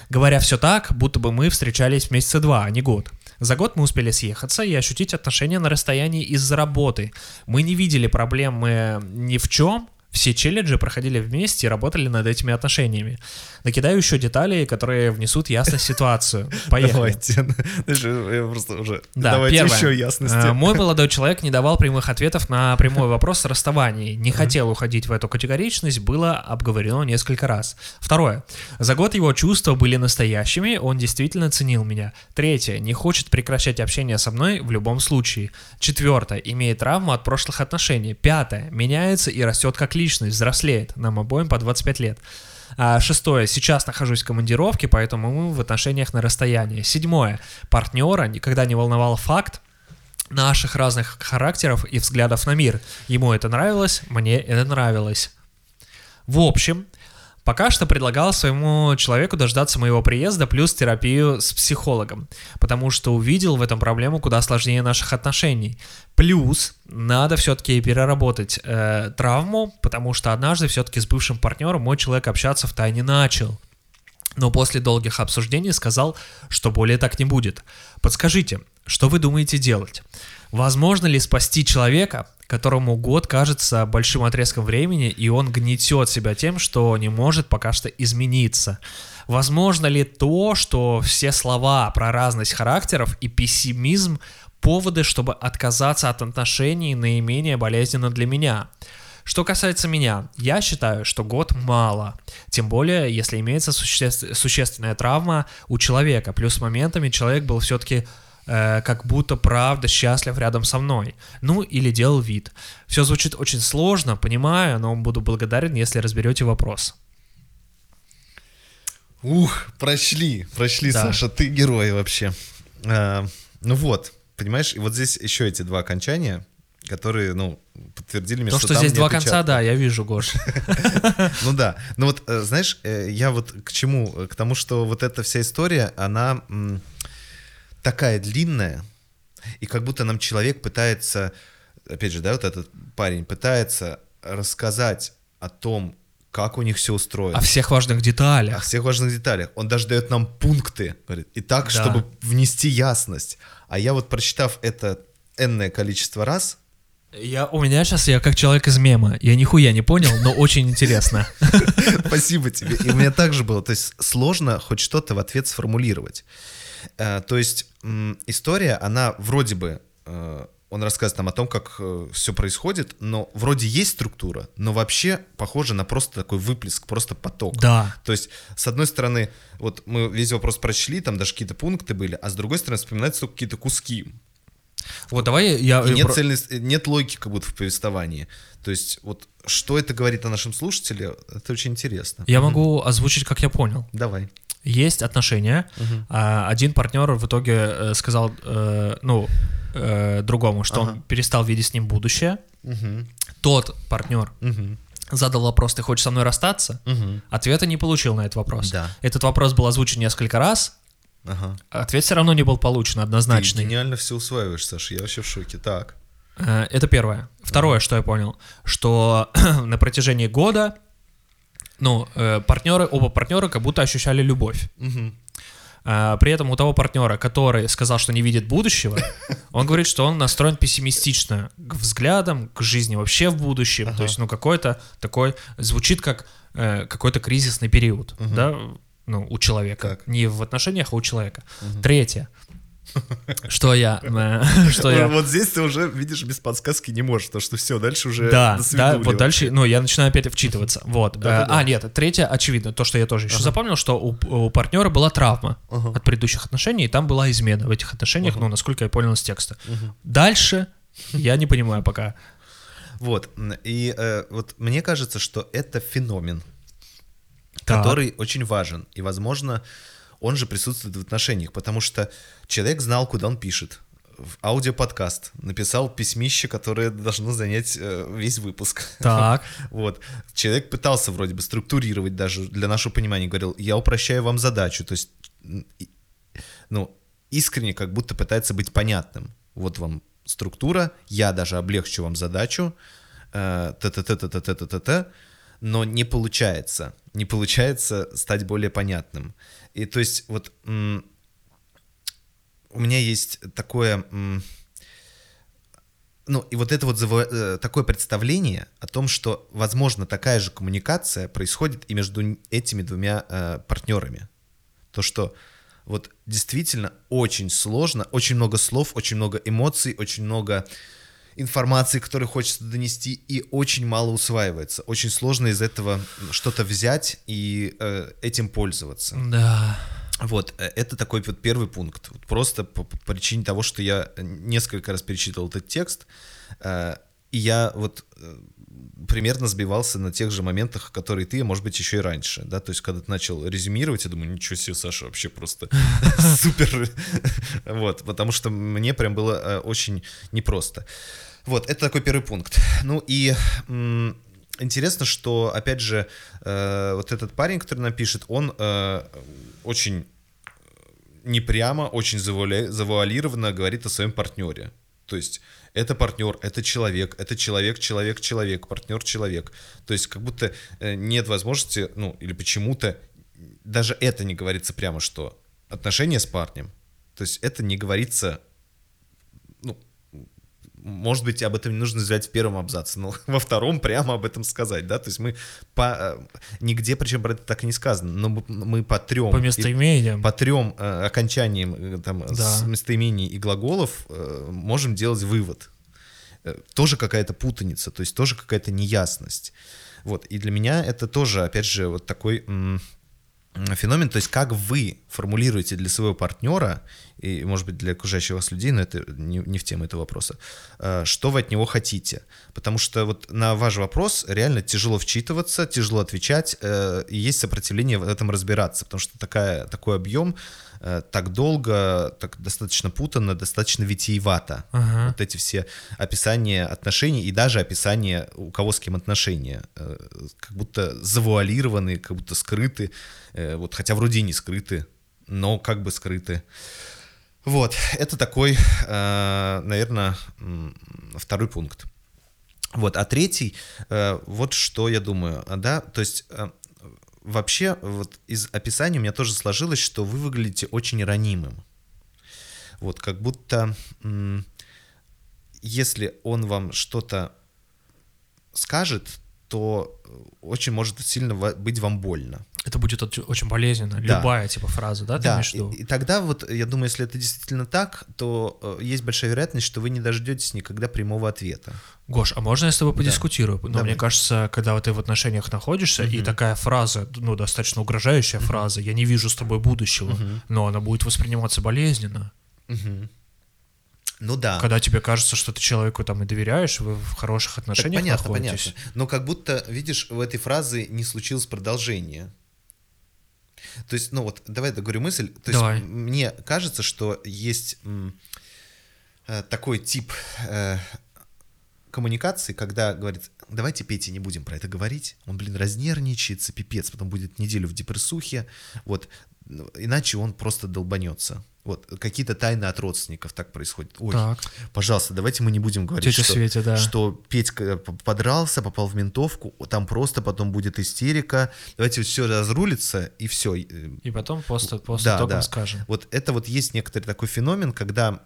Говоря все так, будто бы мы встречались месяца два, а не год. За год мы успели съехаться и ощутить отношения на расстоянии из-за работы. Мы не видели проблемы ни в чем, все челленджи проходили вместе и работали над этими отношениями. Накидаю еще детали, которые внесут ясность в ситуацию. *laughs* Поехали. Давайте. *laughs* Просто уже... Да, Давайте первое. еще ясности. А, Мой *laughs* молодой человек не давал прямых ответов на прямой вопрос о расставании. Не хотел уходить в эту категоричность, было обговорено несколько раз. Второе. За год его чувства были настоящими, он действительно ценил меня. Третье. Не хочет прекращать общение со мной в любом случае. Четвертое. Имеет травму от прошлых отношений. Пятое. Меняется и растет как личность, взрослеет. Нам обоим по 25 лет. А, Шестое. Сейчас нахожусь в командировке, поэтому мы в отношениях на расстоянии. Седьмое. Партнера никогда не волновал факт, наших разных характеров и взглядов на мир. Ему это нравилось, мне это нравилось. В общем, Пока что предлагал своему человеку дождаться моего приезда плюс терапию с психологом, потому что увидел в этом проблему куда сложнее наших отношений. Плюс надо все-таки переработать э, травму, потому что однажды все-таки с бывшим партнером мой человек общаться в тайне начал. Но после долгих обсуждений сказал, что более так не будет. Подскажите, что вы думаете делать? Возможно ли спасти человека, которому год кажется большим отрезком времени, и он гнетет себя тем, что не может пока что измениться? Возможно ли то, что все слова про разность характеров и пессимизм поводы, чтобы отказаться от отношений наименее болезненно для меня? Что касается меня, я считаю, что год мало. Тем более, если имеется суще- существенная травма у человека. Плюс моментами человек был все-таки э, как будто правда счастлив рядом со мной. Ну, или делал вид. Все звучит очень сложно, понимаю, но буду благодарен, если разберете вопрос. Ух, прошли, прошли, Да. Саша, ты герой вообще. А, ну вот, понимаешь, и вот здесь еще эти два окончания, которые, ну, подтвердили мне, То, что, что здесь два конца, печатки. да, я вижу, Гош. *laughs* Ну да, ну вот, э, знаешь, я вот к чему? К тому, что вот эта вся история, она такая длинная, и как будто нам человек пытается, опять же, да, вот этот парень пытается рассказать о том, как у них все устроено. О всех важных о деталях. всех важных деталях. Он даже дает нам пункты, говорит, и так, Да. чтобы внести ясность. А я вот, прочитав это энное количество раз, Я, у меня сейчас, я как человек из мема. Я нихуя не понял, но очень интересно. *laughs* спасибо тебе. И у меня также было, то есть сложно хоть что-то в ответ сформулировать. Э, То есть история, она вроде бы, э, он рассказывает нам о том, как все происходит, но вроде есть структура, но вообще похоже на просто такой выплеск, просто поток. Да. То есть, с одной стороны, вот мы весь вопрос прочли, там даже какие-то пункты были, а с другой стороны, вспоминаются только какие-то куски. Вот давай я... И нет, про- цельной, нет логики как будто в повествовании. То есть, вот что это говорит о нашем слушателе, это очень интересно. Я могу озвучить, как я понял. Давай. Есть отношения. а, Один партнер в итоге э, сказал, э, ну, э, другому, что Ага. он перестал видеть с ним будущее. Мгм. Тот партнер Мгм. задал вопрос, ты хочешь со мной расстаться? Мгм. Ответа не получил на этот вопрос. Да. Этот вопрос был озвучен несколько раз, Ага. ответ все равно не был получен Ты однозначный. гениально все усваиваешь, Саша, я вообще в шоке. Так. Это первое. Второе, что я понял, что *clears throat* на протяжении года, ну, э, партнеры, оба партнера как будто ощущали любовь. Мгм. А, При этом у того партнера, который сказал, что не видит будущего, *laughs* он говорит, что он настроен пессимистично к взглядам, к жизни вообще в будущем. То есть, ну, какой-то такой, звучит как э, какой-то кризисный период, да, ну, у человека. Так. Не в отношениях, а у человека. Третье. Что я... э, *laughs* Что я... Вот здесь ты уже, видишь, без подсказки не можешь, потому что все, дальше уже Да, да, вот дальше, ну, я начинаю опять вчитываться. Вот. Э, А, нет, третье, очевидно, то, что я тоже еще запомнил, что у, партнера была травма от предыдущих отношений, и там была измена в этих отношениях, ну, насколько я понял из текста. Дальше *laughs* я не понимаю пока. Вот, и э, вот мне кажется, что это феномен, который очень важен, и, возможно, он же присутствует в отношениях, потому что человек знал, куда он пишет. В аудиоподкаст написал письмище, которое должно занять э, весь выпуск. Так. *laughs* Вот. Человек пытался вроде бы структурировать даже для нашего понимания, говорил, я упрощаю вам задачу, то есть, ну, искренне как будто пытается быть понятным. Вот вам структура, я даже облегчу вам задачу, э, т-т-т-т-т-т-т-т, но не получается, не получается стать более понятным. И то есть вот у меня есть такое... ну, и вот это вот заво- э, такое представление о том, что, возможно, такая же коммуникация происходит и между этими двумя э, партнерами. То, что вот действительно очень сложно, очень много слов, очень много эмоций, очень много информации, которую хочется донести, и очень мало усваивается. Очень сложно из этого что-то взять и э, этим пользоваться. Да. Вот, э, это такой вот первый пункт. Вот просто по, по причине того, что я несколько раз перечитывал этот текст, э, и я вот э, примерно сбивался на тех же моментах, которые ты, может быть, еще и раньше, да, то есть, когда ты начал резюмировать, я думаю, ничего себе, Саша, вообще просто *laughs* супер, вот, потому что мне прям было э, очень непросто. Вот, это такой первый пункт. Ну и интересно, что, опять же, э, вот этот парень, который напишет, он э, очень непрямо, очень завуалированно говорит о своем партнере. То есть это партнер, это человек, это человек, человек, человек, партнер, человек. То есть как будто э, нет возможности, ну или почему-то даже это не говорится прямо, что отношения с парнем. То есть это не говорится, может быть, об этом не нужно взять в первом абзаце, но *laughs* во втором прямо об этом сказать, да, то есть мы по, э, нигде, причем про это так и не сказано, но мы, по трем... По местоимениям. По трем э, окончаниям э, там, Да. с местоимений и глаголов можем делать вывод. Тоже какая-то путаница, то есть тоже какая-то неясность. Вот, и для меня это тоже, опять же, вот такой феномен, то есть как вы формулируете для своего партнера, и, может быть, для окружающих вас людей, но это не, не в тему этого вопроса, э, что вы от него хотите. Потому что вот на ваш вопрос реально тяжело вчитываться, тяжело отвечать, э, и есть сопротивление в этом разбираться, потому что такая, такой объем э, так долго, так достаточно путанно, достаточно витиевато. Ага. Вот эти все описания отношений и даже описания, у кого с кем отношения, э, как будто завуалированы, как будто скрыты, э, вот, хотя вроде и не скрыты, но как бы скрыты. Вот, это такой, наверное, второй пункт. Вот, а третий, э, вот что я думаю, да, то есть э, вообще вот из описания у меня тоже сложилось, что вы выглядите очень ранимым. Вот, как будто если он вам что-то скажет, то э, очень может сильно быть вам больно. Это будет оч- очень болезненно. Да. Любая типа фраза, да, ты Да, имеешь в виду? и, и тогда вот, я думаю, если это действительно так, то э, есть большая вероятность, что вы не дождетесь никогда прямого ответа. Гош, а можно я с тобой подискутирую? Но Давай. мне кажется, когда вот ты в отношениях находишься, и такая фраза, ну, достаточно угрожающая фраза, я не вижу с тобой будущего, но она будет восприниматься болезненно. Ну да. Когда тебе кажется, что ты человеку там и доверяешь, вы в хороших Так, отношениях понятно, находитесь. понятно. Но как будто, видишь, в этой фразе не случилось продолжение. То есть, ну вот, давай договорю мысль. То Давай. есть, мне кажется, что есть э, такой тип э, коммуникации, когда говорит, давайте, Петя, не будем про это говорить. Он, блин, разнервничается, пипец, потом будет неделю в депрессухе. Вот, иначе он просто долбанется. Вот, какие-то тайны от родственников так происходит. Ой, Так. пожалуйста, давайте мы не будем говорить, Тетя что, Светя, да. что Петька подрался, попал в ментовку, там просто потом будет истерика. Давайте все разрулится, и все. И потом после, после Да, итогом да. скажем. Вот это вот есть некоторый такой феномен, когда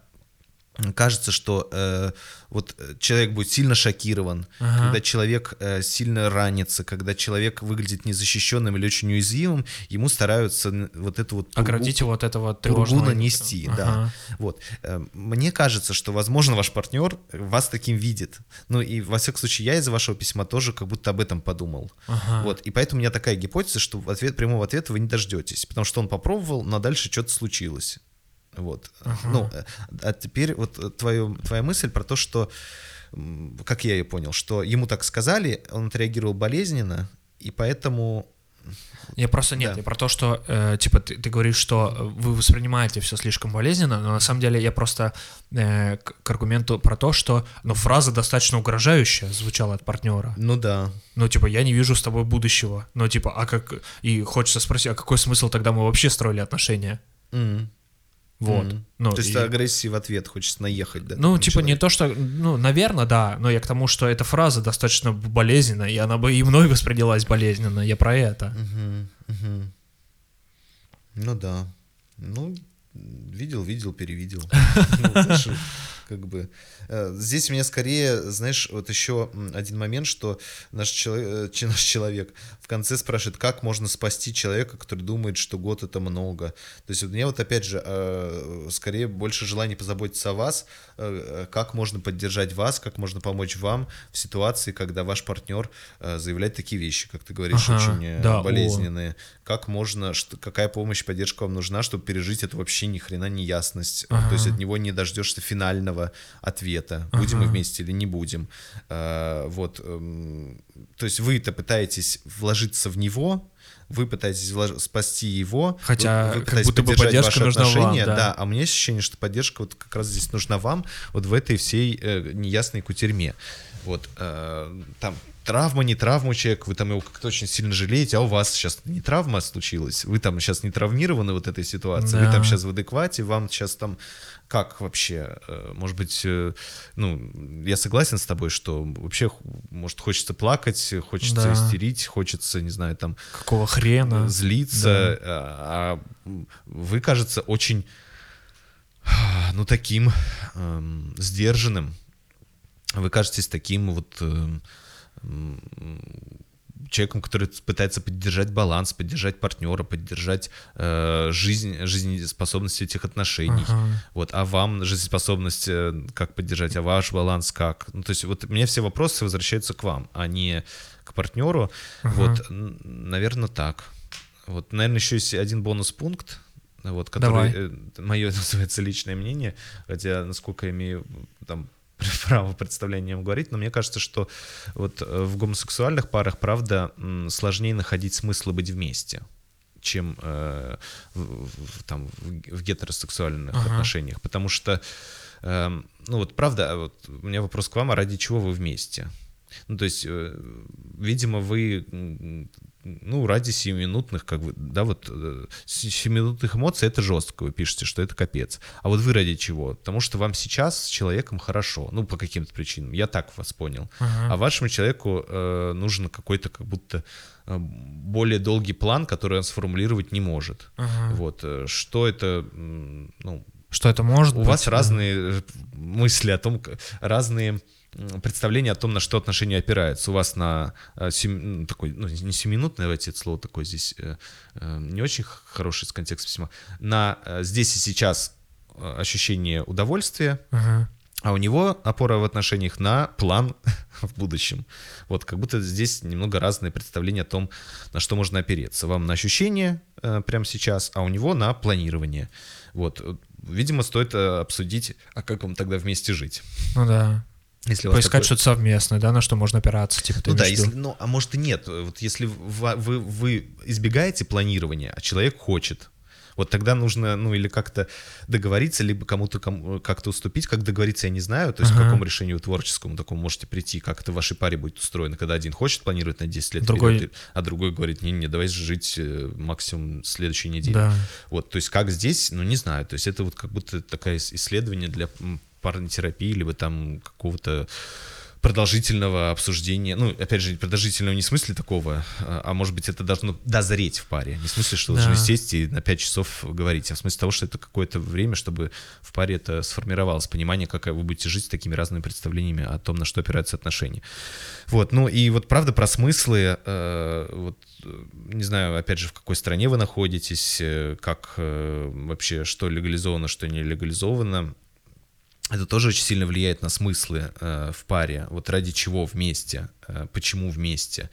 кажется, что э, вот э, человек будет сильно шокирован, Ага. когда человек э, сильно ранится, когда человек выглядит незащищенным или очень уязвимым, ему стараются вот эту вот пургу- Оградить его от этого тревожного... нанести, да. Ага. Вот. Э, Мне кажется, что, возможно, ваш партнер вас таким видит. Ну и, во всяком случае, я из вашего письма тоже как будто об этом подумал. Ага. Вот. И поэтому у меня такая гипотеза, что в ответ, прямого ответа вы не дождетесь, потому что он попробовал, но дальше что-то случилось. Вот. Ну, э, а теперь вот э, твою, твоя мысль про то, что, как я ее понял, что ему так сказали, он отреагировал болезненно, и поэтому... Я просто нет, Да. я про то, что, э, типа, ты, ты говоришь, что э, вы воспринимаете все слишком болезненно, но на самом деле я просто э, к, к аргументу про то, что, ну, фраза достаточно угрожающая звучала от партнера. Ну да. Ну, типа, я не вижу с тобой будущего. Ну, типа, а как... И хочется спросить, а какой смысл тогда мы вообще строили отношения? М. Вот. М. Ну, то есть и- агрессии в ответ хочется наехать, да? Ну, типа, не человека. то, что, ну, наверное, да, но я к тому, что эта фраза достаточно болезненная, и она бы и мной воспринималась болезненно, я про это. Мгм, мгм. Ну да. Ну, видел, видел, перевидел. *laughs* Как бы. э, Здесь у меня скорее, знаешь, вот еще один момент, что наш человек, *laughs* наш человек в конце спрашивает, как можно спасти человека, который думает, что год это много. То есть у меня вот опять же, э, скорее больше желание позаботиться о вас, э, как можно поддержать вас, как можно помочь вам в ситуации, когда ваш партнер э, заявляет такие вещи, как ты говоришь, Ага, очень э, да, о. болезненные. Как можно, что, какая помощь, поддержка вам нужна, чтобы пережить эту вообще ни хрена не ясность. Ага. То есть от него не дождешься финального ответа, будем мы Ага. вместе или не будем. А, вот, эм, то есть вы-то пытаетесь вложиться в него, Вы пытаетесь влож- спасти его, Хотя вы, вы как будто бы поддержать поддержка нужна вам, отношения, да. а у меня ощущение, что поддержка вот как раз здесь нужна вам, вот в этой всей э, неясной кутерьме. Вот э, там травма, не травма у человека, вы там его как-то очень сильно жалеете, а у вас сейчас не травма случилась, вы там сейчас не травмированы вот этой ситуацией, вы Да. там сейчас в адеквате, вам сейчас там как вообще, э, может быть, э, ну, я согласен с тобой, что вообще, может, хочется плакать, хочется Да. истерить, хочется, не знаю, там, Какого хрена? злиться, а, а вы, кажется, очень, ну, таким эм, сдержанным. Вы кажетесь таким вот эм, человеком, который пытается поддержать баланс, поддержать партнера, поддержать э, жизнь, жизнеспособность этих отношений. Ага. Вот, а вам жизнеспособность э, как поддержать, а ваш баланс как? Ну, то есть вот у меня все вопросы возвращаются к вам, а не к партнеру. Вот, наверное, так. Вот, наверное, еще есть один бонус-пункт, вот, который Давай. мое *laughs* называется личное мнение, хотя, насколько я имею там *laughs* право представлением говорить, но мне кажется, что вот э, в гомосексуальных парах, правда, сложнее находить смысл быть вместе чем э, в, в- там, в, гетеросексуальных Ага. отношениях, потому что, эм, ну вот правда, вот у меня вопрос к вам, а ради чего вы вместе? Ну, то есть, э, видимо, вы, ну, ради сиюминутных, как бы, да, вот, э, сиюминутных эмоций это жестко, вы пишете, что это капец. А вот вы ради чего? Потому что вам сейчас с человеком хорошо, ну, по каким-то причинам, я так вас понял. Ага. А вашему человеку э, нужен какой-то как будто э, более долгий план, который он сформулировать не может. Ага. Вот, э, что это, ну, Что это может у быть? вас да? разные мысли о том, разные м, представления о том, на что отношения опираются. У вас на э, сем- такой, ну, не семиминутное, давайте это слово такое здесь э, э, не очень хороший из контекста письма, на здесь и сейчас ощущение удовольствия, Ага. а у него опора в отношениях на план *laughs* в будущем. Вот как будто здесь немного разные представления о том, на что можно опереться. Вам на ощущение прямо сейчас, а у него на планирование. Вот. Видимо, стоит обсудить, а как вам тогда вместе жить. Ну да. Если Поискать такое- что-то совместное, да, на что можно опираться, типа ты Ну да, если, ну, а может и нет. Вот если вы, вы, вы избегаете планирования, а человек хочет, вот тогда нужно, ну, или как-то договориться, либо кому-то кому- как-то уступить. Как договориться, я не знаю. То есть к Ага. какому решению творческому такому можете прийти, как это в вашей паре будет устроено, когда один хочет планировать на 10 лет Другой- вперед, а другой говорит, не-не, давай жить э, максимум следующей неделе. Да. Вот, то есть как здесь, ну, не знаю. То есть это вот как будто такое ис- исследование для парной терапии, либо там какого-то продолжительного обсуждения, ну, опять же, продолжительного не в смысле такого, а, а может быть, это должно дозреть в паре. Не в смысле, что Да. должны сесть и на 5 часов говорить, а в смысле того, что это какое-то время, чтобы в паре это сформировалось, понимание, как вы будете жить с такими разными представлениями о том, на что опираются отношения. Вот, ну и вот правда про смыслы, э, вот, не знаю, опять же, в какой стране вы находитесь, э, как э, вообще, что легализовано, что не легализовано, это тоже очень сильно влияет на смыслы э, в паре. Вот ради чего вместе, э, почему вместе.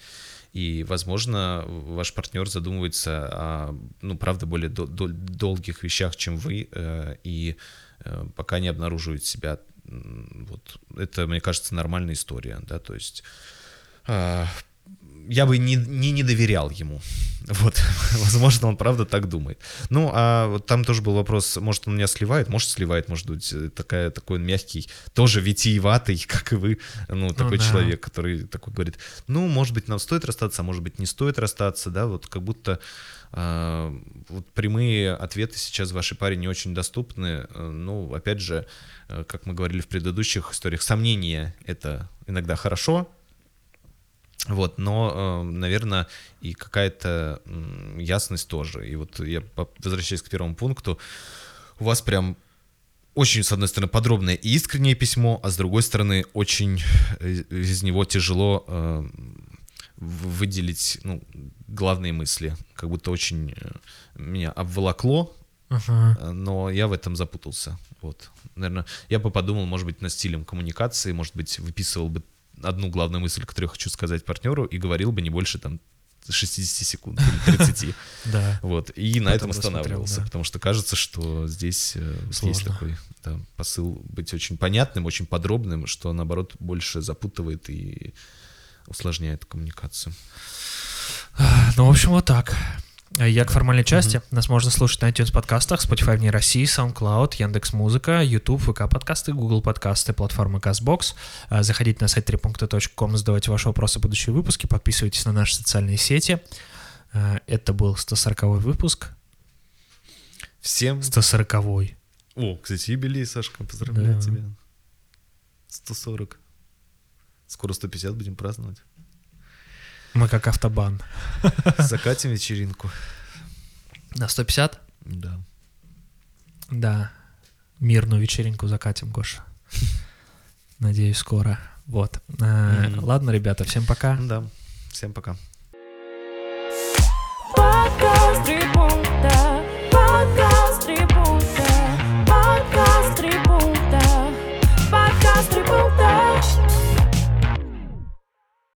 И, возможно, ваш партнер задумывается о, ну, правда, более дол- дол- долгих вещах, чем вы, э, и э, пока не обнаруживает себя. Вот это, мне кажется, нормальная история, да, то есть э, я бы не, не, не доверял ему. Вот, *laughs* возможно, он правда так думает. Ну, а там тоже был вопрос, может, он меня сливает, может, сливает, может быть, э, такая, такой он мягкий, тоже витиеватый, *laughs* как и вы, ну, такой да. человек, который такой говорит, ну, может быть, нам стоит расстаться, а может быть, не стоит расстаться, да, вот как будто а, вот прямые ответы сейчас вашей паре не очень доступны. Э, Ну, опять же, э, как мы говорили в предыдущих историях, сомнения — это иногда хорошо, вот, но, наверное, и какая-то ясность тоже. И вот я возвращаясь к первому пункту, у вас прям очень, с одной стороны, подробное и искреннее письмо, а с другой стороны, очень э, из него тяжело э, выделить ну, главные мысли. Как будто очень э, меня обволокло, э, но я в этом запутался. Вот. Наверное, я бы подумал, может быть, над стилем коммуникации, может быть, выписывал бы одну главную мысль, которую я хочу сказать партнеру, и говорил бы не больше там 60 секунд или 30. *laughs* Да. Вот. И на этом останавливался, потому что кажется, что здесь э, есть такой посыл быть очень понятным, очень подробным, что наоборот больше запутывает и усложняет коммуникацию. Ну, в общем, вот так. Я к формальной части. Нас можно слушать на iTunes подкастах, Spotify вне России, SoundCloud, Яндекс Музыка, YouTube, ВК подкасты, Google подкасты, платформа CastBox. А, Заходите на сайт трипункта.ком, задавайте ваши вопросы в будущие выпуски, подписывайтесь на наши социальные сети. А, Это был 140 выпуск. Всем... 140 О, кстати, юбилей, Сашка, поздравляю Да. тебя. 140. Скоро 150 будем праздновать. Мы как автобан. *laughs* Закатим вечеринку. На 150? Да. Да. Мирную вечеринку закатим, Гоша. Надеюсь, скоро. Вот. Mm-hmm. Ладно, ребята, всем пока. Да, всем пока. Пока.